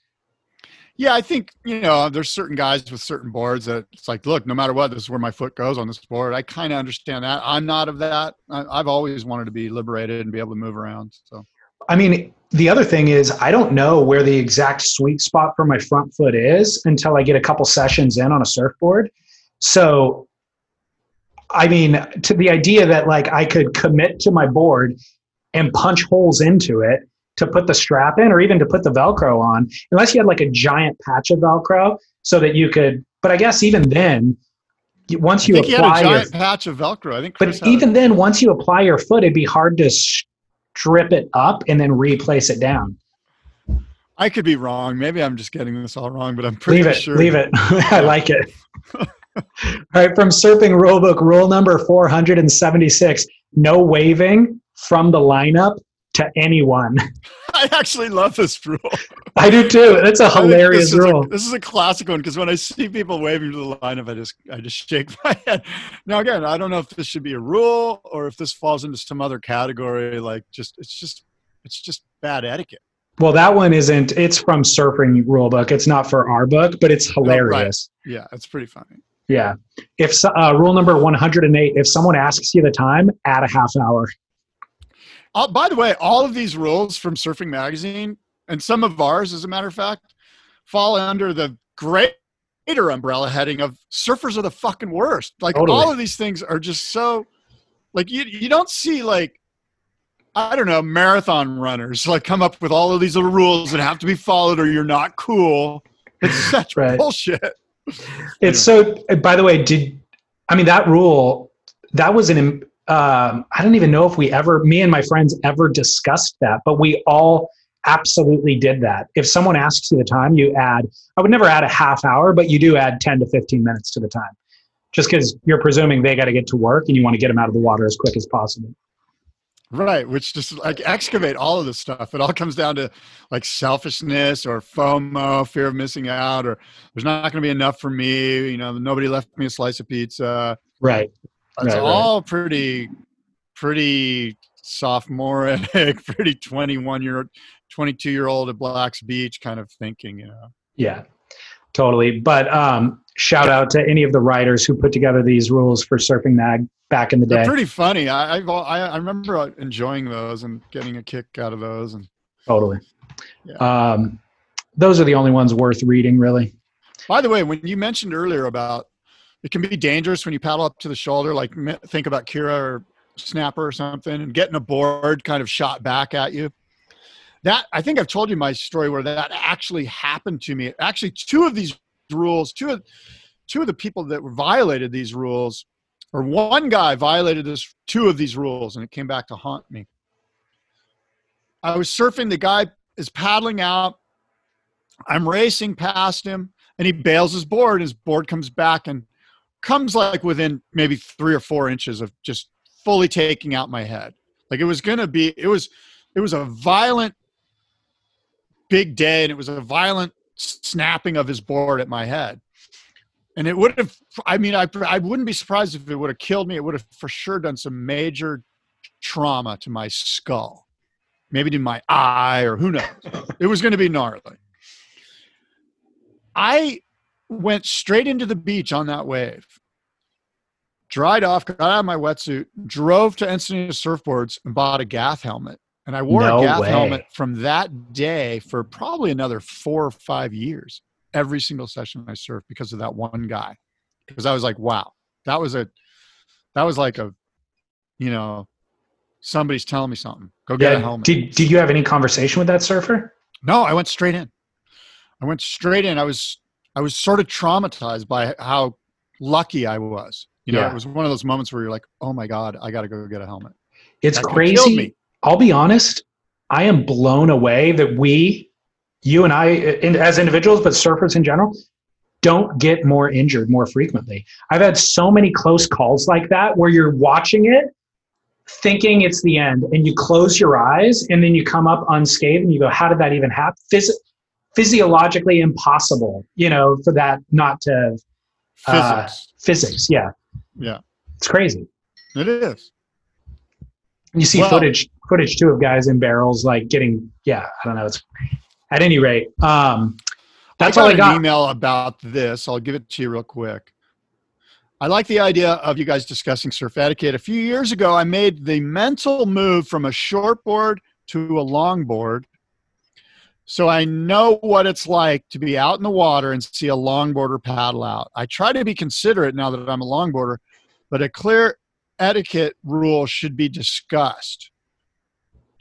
Yeah, I think you know there's certain guys with certain boards that it's like, look, no matter what, this is where my foot goes on this board. I kind of understand that. I'm not of that. I, I've always wanted to be liberated and be able to move around. So I mean, the other thing is I don't know where the exact sweet spot for my front foot is until I get a couple sessions in on a surfboard. So I mean, to the idea that like I could commit to my board and punch holes into it to put the strap in or even to put the Velcro on, unless you had like a giant patch of Velcro so that you could. But I guess even then, you- once I you think he had apply a your, patch of Velcro. I think. Chris but even it. then, once you apply your foot, it'd be hard to strip it up and then replace it down. I could be wrong. Maybe I'm just getting this all wrong, but I'm pretty Leave it. sure. Leave it. I like it. All right, from Surfing Rulebook, rule number 476 no waving from the lineup to anyone. I actually love this rule. I do too. That's a hilarious this is a- rule. this is a classic one because when I see people waving to the lineup, I just I just shake my head. Now again, I don't know if this should be a rule or if this falls into some other category. Like just it's just it's just bad etiquette. Well, that one isn't, it's from Surfing Rulebook. It's not for our book, but it's hilarious. Yeah, it's pretty funny. Yeah. If uh, rule number 108, if someone asks you the time, add a half hour. Uh, by the way, all of these rules from Surfing Magazine and some of ours, as a matter of fact, fall under the greater umbrella heading of surfers are the fucking worst. Like Totally. all of these things are just so like you you don't see like I don't know marathon runners like come up with all of these little rules that have to be followed or you're not cool. It's such Right. bullshit. It's so, by the way, did, I mean, that rule, that was an, um, I don't even know if we ever, me and my friends ever discussed that, but we all absolutely did that. If someone asks you the time, you add, I would never add a half hour, but you do add 10 to 15 minutes to the time. Just because you're presuming they got to get to work and you want to get them out of the water as quick as possible. Right, which just like excavate all of this stuff. It all comes down to like selfishness or FOMO, fear of missing out, or there's not going to be enough for me. You know, nobody left me a slice of pizza. Right. It's Right, right. all pretty, pretty sophomoric, pretty 21 year, 22 year old at Black's Beach kind of thinking. You know, Yeah, totally. But um, shout out to any of the writers who put together these rules for Surfing Mag back in the they're day. pretty funny. I, I've, I I remember enjoying those and getting a kick out of those. And Totally. Yeah. Um, those are the only ones worth reading, really. By the way, when you mentioned earlier about it can be dangerous when you paddle up to the shoulder, like think about Kirra or Snapper or something, and getting a board kind of shot back at you. That I think I've told you my story where that actually happened to me. Actually, two of these rules, two of two of the people that violated these rules, or one guy violated this two of these rules, and it came back to haunt me. I was surfing. The guy is paddling out. I'm racing past him and he bails his board. His board comes back and comes like within maybe three or four inches of just fully taking out my head. Like it was gonna be, it was, it was a violent big day, and it was a violent snapping of his board at my head. And it would have, I mean, I I wouldn't be surprised if it would have killed me. It would have for sure done some major trauma to my skull, maybe to my eye, or who knows. it was going to be gnarly. I went straight into the beach on that wave, dried off, got out of my wetsuit, drove to Encinitas Surfboards and bought a Gath helmet. And I wore No a Gath way. helmet from that day for probably another four or five years. Every single session I surfed because of that one guy. Because I was like, wow, that was a, that was like a, you know, somebody's telling me something. Go get a helmet. Did Did you have any conversation with that surfer? No, I went straight in. I went straight in. I was I was sort of traumatized by how lucky I was. You know, Yeah. it was one of those moments where you're like, "Oh my god, I got to go get a helmet." It's That crazy. I'll be honest. I am blown away that we, you and I, uh, in, as individuals, but surfers in general, don't get more injured more frequently. I've had so many close calls like that where you're watching it, thinking it's the end, and you close your eyes, and then you come up unscathed, and you go, "How did that even happen?" Phys- physiologically impossible, you know, for that not to Uh, Physics. physics. Yeah, yeah, it's crazy. it is. You see Well- footage footage too of guys in barrels like getting yeah, I don't know. It's at any rate. Um that's I all I an got. email about this. I'll give it to you real quick. I like the idea of you guys discussing surf etiquette. A few years ago, I made the mental move from a shortboard to a longboard. So I know what it's like to be out in the water and see a longboarder paddle out. I try to be considerate now that I'm a longboarder, but a clear etiquette rule should be discussed.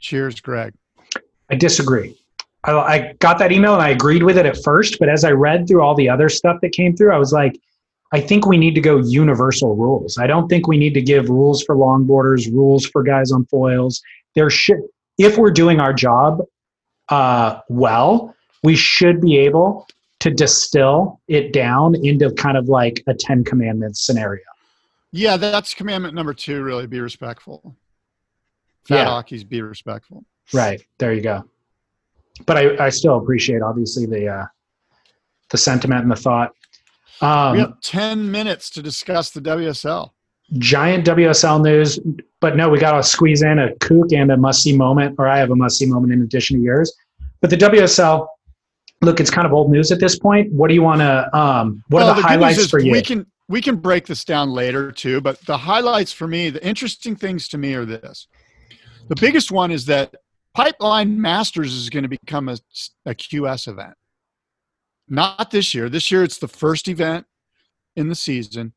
Cheers, Greg. I disagree. I, I got that email and I agreed with it at first, but as I read through all the other stuff that came through, I was like, I think we need to go universal rules. I don't think we need to give rules for longboarders, rules for guys on foils. There should, if we're doing our job uh, well, we should be able to distill it down into kind of like a Ten Commandments scenario. Yeah, that's commandment number two. Really, be respectful. Fat Yeah. Aki's be respectful. Right there, you go. But I, I still appreciate obviously the uh, the sentiment and the thought. Um, we have ten minutes to discuss the WSL. Giant WSL news, but no, we got to squeeze in a kook and a must see moment, or I have a must see moment in addition to yours. But the WSL, look, it's kind of old news at this point. What do you want to? Um, what Well, are the, news highlights for you? We can we can break this down later too, but the highlights for me, the interesting things to me are this. The biggest one is that Pipeline Masters is going to become a, a QS event. Not this year. This year it's the first event in the season,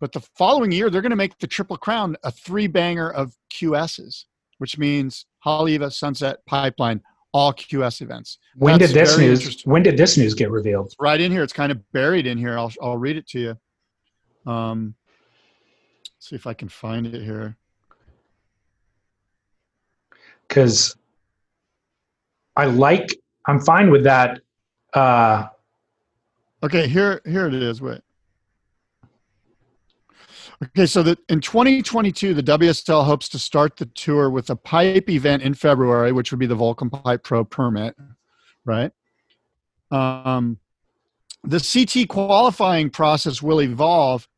but the following year they're going to make the Triple Crown a three banger of QSs, which means Haleiwa, Sunset, Pipeline, all QS events. when That's did this news? When did this news get revealed? right in here. It's kind of buried in here. I'll I'll read it to you. Um, see if I can find it here. Because I like, I'm fine with that. Uh, Okay, here here it is. Wait. Okay, so that in 2022, the WSL hopes to start the tour with a pipe event in February, which would be the Volcom Pipe Pro permit, right? Um, the CT qualifying process will evolve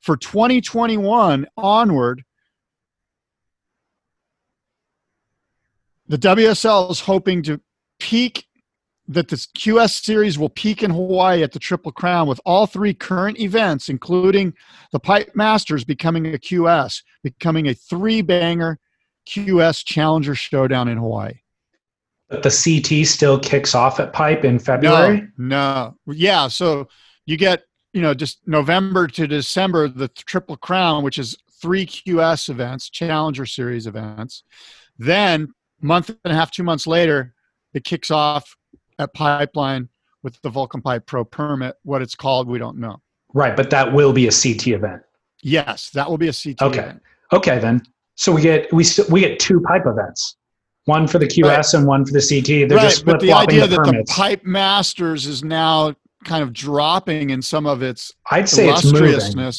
for 2021 onward. The WSL is hoping to peak that the QS series will peak in Hawaii at the Triple Crown with all three current events, including the Pipe Masters becoming a QS, becoming a three banger QS Challenger Showdown in Hawaii. but the CT still kicks off at Pipe in February. No, no. Yeah, so you get, you know, just November to December, the Triple Crown, which is three QS events, Challenger Series events. Then, month and a half, two months later, it kicks off at Pipeline with the Volcom Pipe Pro permit. What it's called, we don't know. Right, but that will be a CT event. Yes, that will be a CT. Okay. event. Okay, then. So we get we st- we get two pipe events, one for the QS and one for the CT. They're just right, but the idea the that permits. the Pipe Masters is now kind of dropping in some of its I'd say it's moving.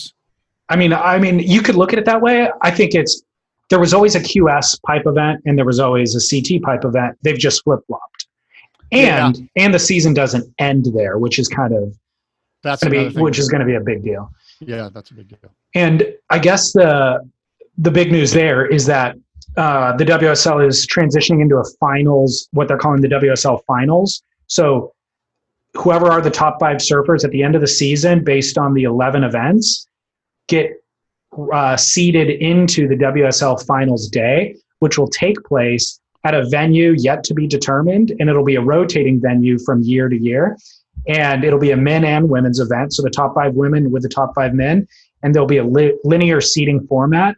I mean, I mean, you could look at it that way. I think it's there was always a QS pipe event and there was always a CT pipe event. They've just flip flopped, and and the season doesn't end there, which is kind of That's to be which is going to be a big deal. yeah, that's a big deal. And I guess the the big news there is that uh, the WSL is transitioning into a finals, what they're calling the WSL finals. So whoever are the top five surfers at the end of the season, based on the eleven events, get uh, seeded into the WSL finals day, which will take place at a venue yet to be determined, and it'll be a rotating venue from year to year. And it'll be a men and women's event. So the top five women with the top five men, and there'll be a li- linear seating format.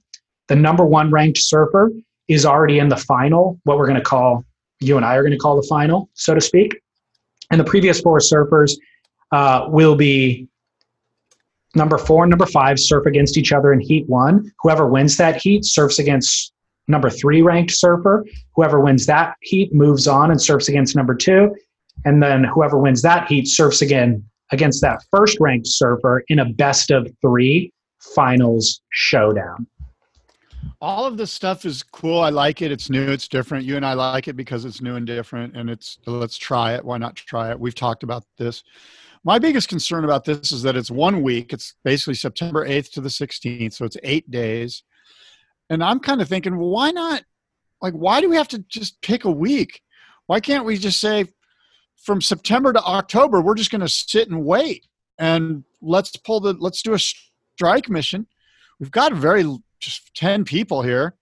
The number one ranked surfer is already in the final, what we're going to call, you and I are going to call the final, so to speak. And the previous four surfers uh, will be number four and number five surf against each other in heat one. Whoever wins that heat surfs against number three ranked surfer. Whoever wins that heat moves on and surfs against number two. And then whoever wins that heat surfs again against that first ranked surfer in a best of three finals showdown. All of this stuff is cool. I like it. It's new. It's different. You and I like it because it's new and different. And it's let's try it. Why not try it? We've talked about this. My biggest concern about this is that it's one week. It's basically September 8th to the 16th. So it's eight days. And I'm kind of thinking, well, why not? Like, why do we have to just pick a week? Why can't we just say from September to October, we're just going to sit and wait and let's pull the, let's do a strike mission. We've got a very, just 10 people here.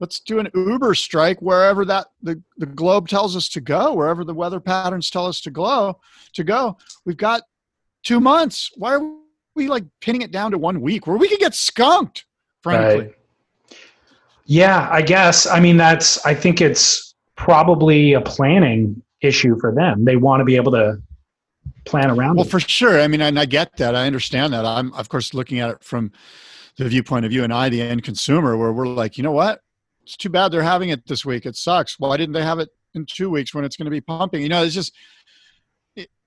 Let's do an Uber strike wherever that the, the globe tells us to go, wherever the weather patterns tell us to glow to go. We've got two months. Why are we like pinning it down to one week where we could get skunked, frankly? Right. Yeah, I guess. I mean, that's, I think it's probably a planning issue for them. They want to be able to plan around. Well, it. for sure. I mean, and I get that. I understand that. I'm, of course, looking at it from the viewpoint of you and I, the end consumer, where we're like, you know what? It's too bad they're having it this week. It sucks. Why didn't they have it in two weeks when it's going to be pumping? You know, it's just,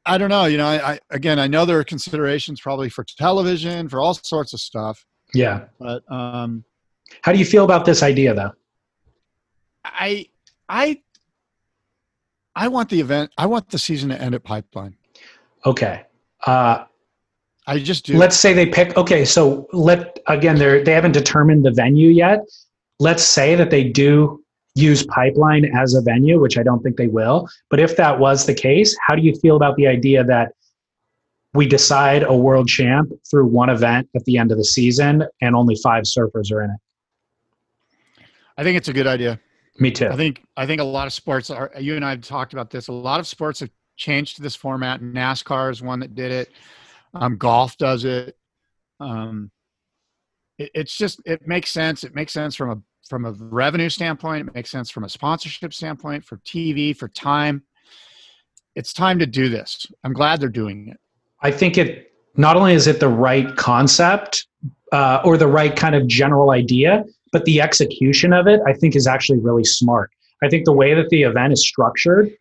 I don't know. You know, I, I again, I know there are considerations probably for television, for all sorts of stuff, yeah. but um, How do you feel about this idea, though? I, I, I want the event. I want the season to end at Pipeline. Okay. Uh, I just do. let's say they pick. Okay, so let again, they they haven't determined the venue yet. Let's say that they do use Pipeline as a venue, which I don't think they will. But if that was the case, how do you feel about the idea that we decide a world champ through one event at the end of the season and only five surfers are in it? I think it's a good idea. Me too. I think I think a lot of sports are. You and I have talked about this. A lot of sports have changed to this format. NASCAR is one that did it. Um, golf does it. Um, it. It's just it makes sense. It makes sense from a from a revenue standpoint. It makes sense from a sponsorship standpoint for TV for time. It's time to do this. I'm glad they're doing it. I think it not only is it the right concept uh, or the right kind of general idea, but the execution of it, I think, is actually really smart. I think the way that the event is structured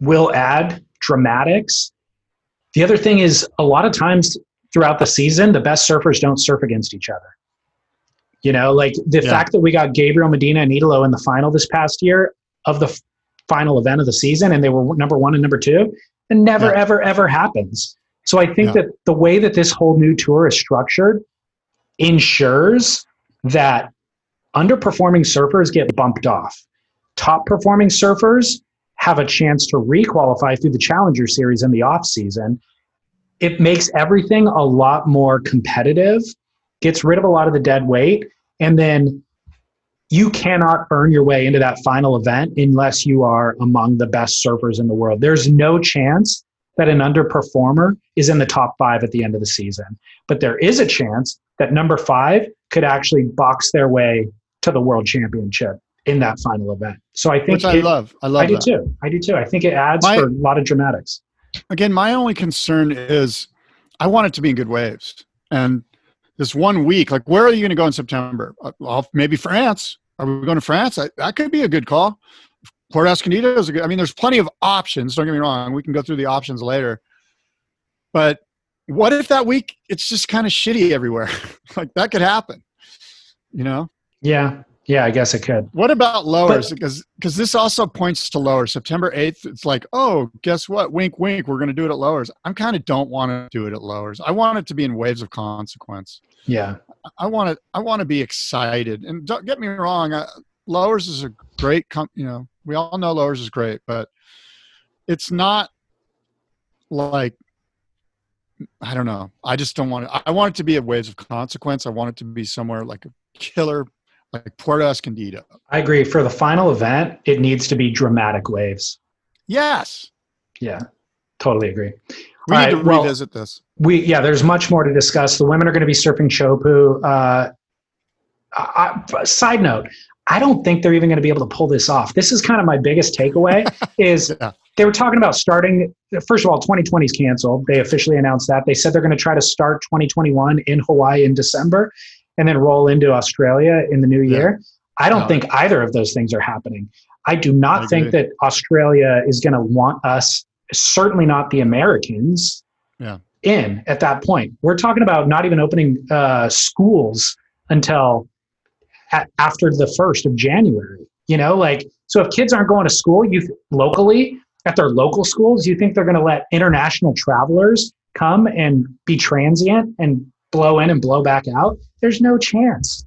will add dramatics. The other thing is, a lot of times throughout the season, the best surfers don't surf against each other. You know, like the Yeah. fact that we got Gabriel Medina and Italo in the final this past year of the f- final event of the season, and they were number one and number two, it never, Yeah. ever, ever happens. So I think Yeah. that the way that this whole new tour is structured ensures that underperforming surfers get bumped off. Top performing surfers have a chance to requalify through the Challenger Series in the off season. It makes everything a lot more competitive, gets rid of a lot of the dead weight, and then you cannot earn your way into that final event unless you are among the best surfers in the world. There's no chance that an underperformer is in the top five at the end of the season. But there is a chance that number five could actually box their way to the world championship in that final event. So I think Which I it- love. I love I do that. too. I do too. I think it adds My- for a lot of dramatics. again, my only concern is I want it to be in good waves. And this one week, like, where are you going to go in September? Uh, Well, maybe France. Are we going to France? I, that could be a good call. Port Escondido is a good. I mean, there's plenty of options. Don't get me wrong. We can go through the options later. But what if that week it's just kind of shitty everywhere? like that could happen. You know. Yeah. Yeah, I guess it could. What about lowers? because because this also points to lowers. September eighth, it's like, oh, guess what? Wink, wink. We're going to do it at lowers. I'm kind of don't want to do it at lowers. I want it to be in waves of consequence. Yeah. I want to. I want to be excited. And don't get me wrong. I, lowers is a great. Com- you know, we all know lowers is great, but it's not like I don't know. I just don't want it. I want it to be at waves of consequence. I want it to be somewhere like a killer, like Puerto Escondido. I agree. For the final event, it needs to be dramatic waves. Yes. Yeah. Totally agree. We All need right, to well- revisit this. we yeah there's much more to discuss the women are going to be surfing Teahupo'o uh, I- side note i don't think they're even going to be able to pull this off. This is kind of my biggest takeaway is Yeah. they were talking about starting first of all 2020 is canceled. They officially announced that. They said they're going to try to start 2021 in hawaii in december and then roll into australia in the new Yeah. year. I don't think either of those things are happening. I do not I think that australia is going to want us certainly not the americans in at that point. We're talking about not even opening uh, schools until a- after the first of January. You know, like so if kids aren't going to school, you locally at their local schools, you think they're going to let international travelers come and be transient and blow in and blow back out? There's no chance.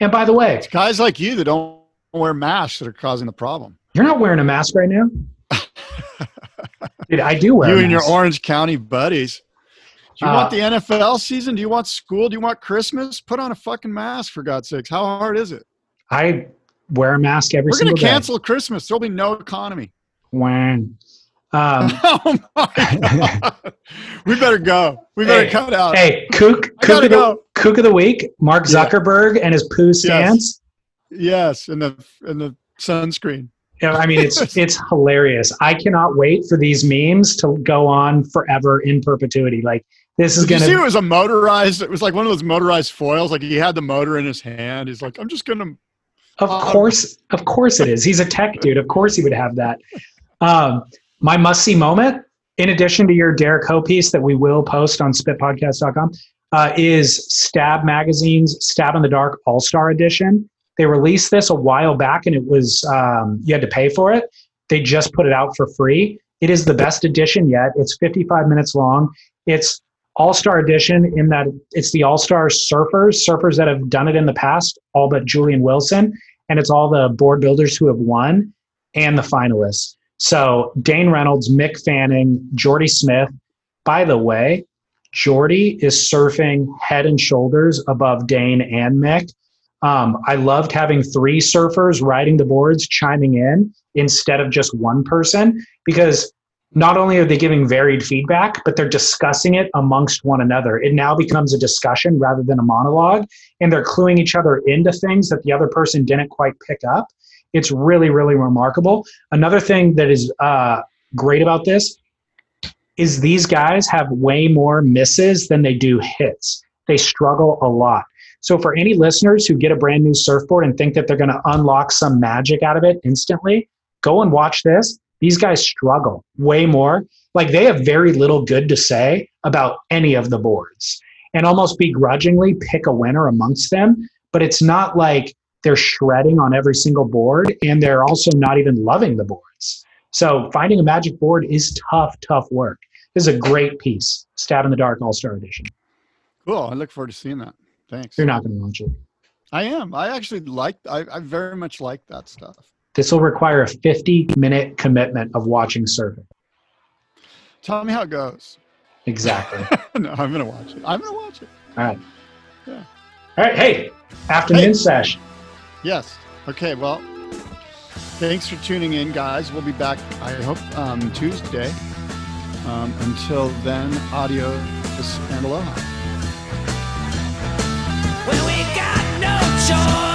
And by the way, It's guys like you that don't wear masks that are causing the problem. you're not wearing a mask right now. Dude, I do wear. you and your. Orange County buddies. Do you Uh, want the NFL season? Do you want school? Do you want Christmas? Put on a fucking mask for God's sakes. How hard is it? I wear a mask every We're going single to day. cancel Christmas. There'll be no economy. When. Um, oh my God. we better go. We better Hey, cut out. Hey, kook, kook, of the, go. kook of the week, Mark Yeah. Zuckerberg and his poo stance. Yes, and the and the sunscreen. Yeah, I mean, it's it's hilarious. I cannot wait for these memes to go on forever in perpetuity. Like this is gonna. see it was a motorized? It was like one of those motorized foils. Like he had the motor in his hand. He's like, I'm just gonna. Of course, of course it is. He's a tech dude. Of course he would have that. Um, my must see moment, in addition to your Derek Ho piece that we will post on spitpodcast.com, uh, is Stab Magazine's Stab in the Dark All Star Edition. They released this a while back and it was, um, you had to pay for it. They just put it out for free. It is the best edition yet. It's 55 minutes long. It's All Star Edition in that it's the All Star surfers, surfers that have done it in the past, all but Julian Wilson and it's all the board builders who have won and the finalists. So Dane Reynolds, Mick Fanning, Jordy Smith. By the way, Jordy is surfing head and shoulders above Dane and Mick. Um, I loved having three surfers riding the boards, chiming in instead of just one person, because not only are they giving varied feedback, but they're discussing it amongst one another. It now becomes a discussion rather than a monologue, and they're cluing each other into things that the other person didn't quite pick up. It's really, really remarkable. Another thing that is uh, great about this is these guys have way more misses than they do hits. They struggle a lot. So, for any listeners who get a brand new surfboard and think that they're going to unlock some magic out of it instantly, go and watch this these guys struggle way more. Like they have very little good to say about any of the boards and almost begrudgingly pick a winner amongst them. But it's not like they're shredding on every single board and they're also not even loving the boards. So finding a magic board is tough, tough work. This is a great piece. Stab in the Dark All Star Edition. Cool. I look forward to seeing that. Thanks. You're not going to watch it. I am. I actually like. I, I very much like that stuff. This will require a 50 minute commitment of watching surfing. Tell me how it goes. Exactly. no, I'm going to watch it. I'm going to watch it. All right. Yeah. All right. Hey, afternoon hey. Yes. Okay. Well, thanks for tuning in, guys. We'll be back, I hope, um, Tuesday. Um, until then, audio and aloha. Well, we got no choice.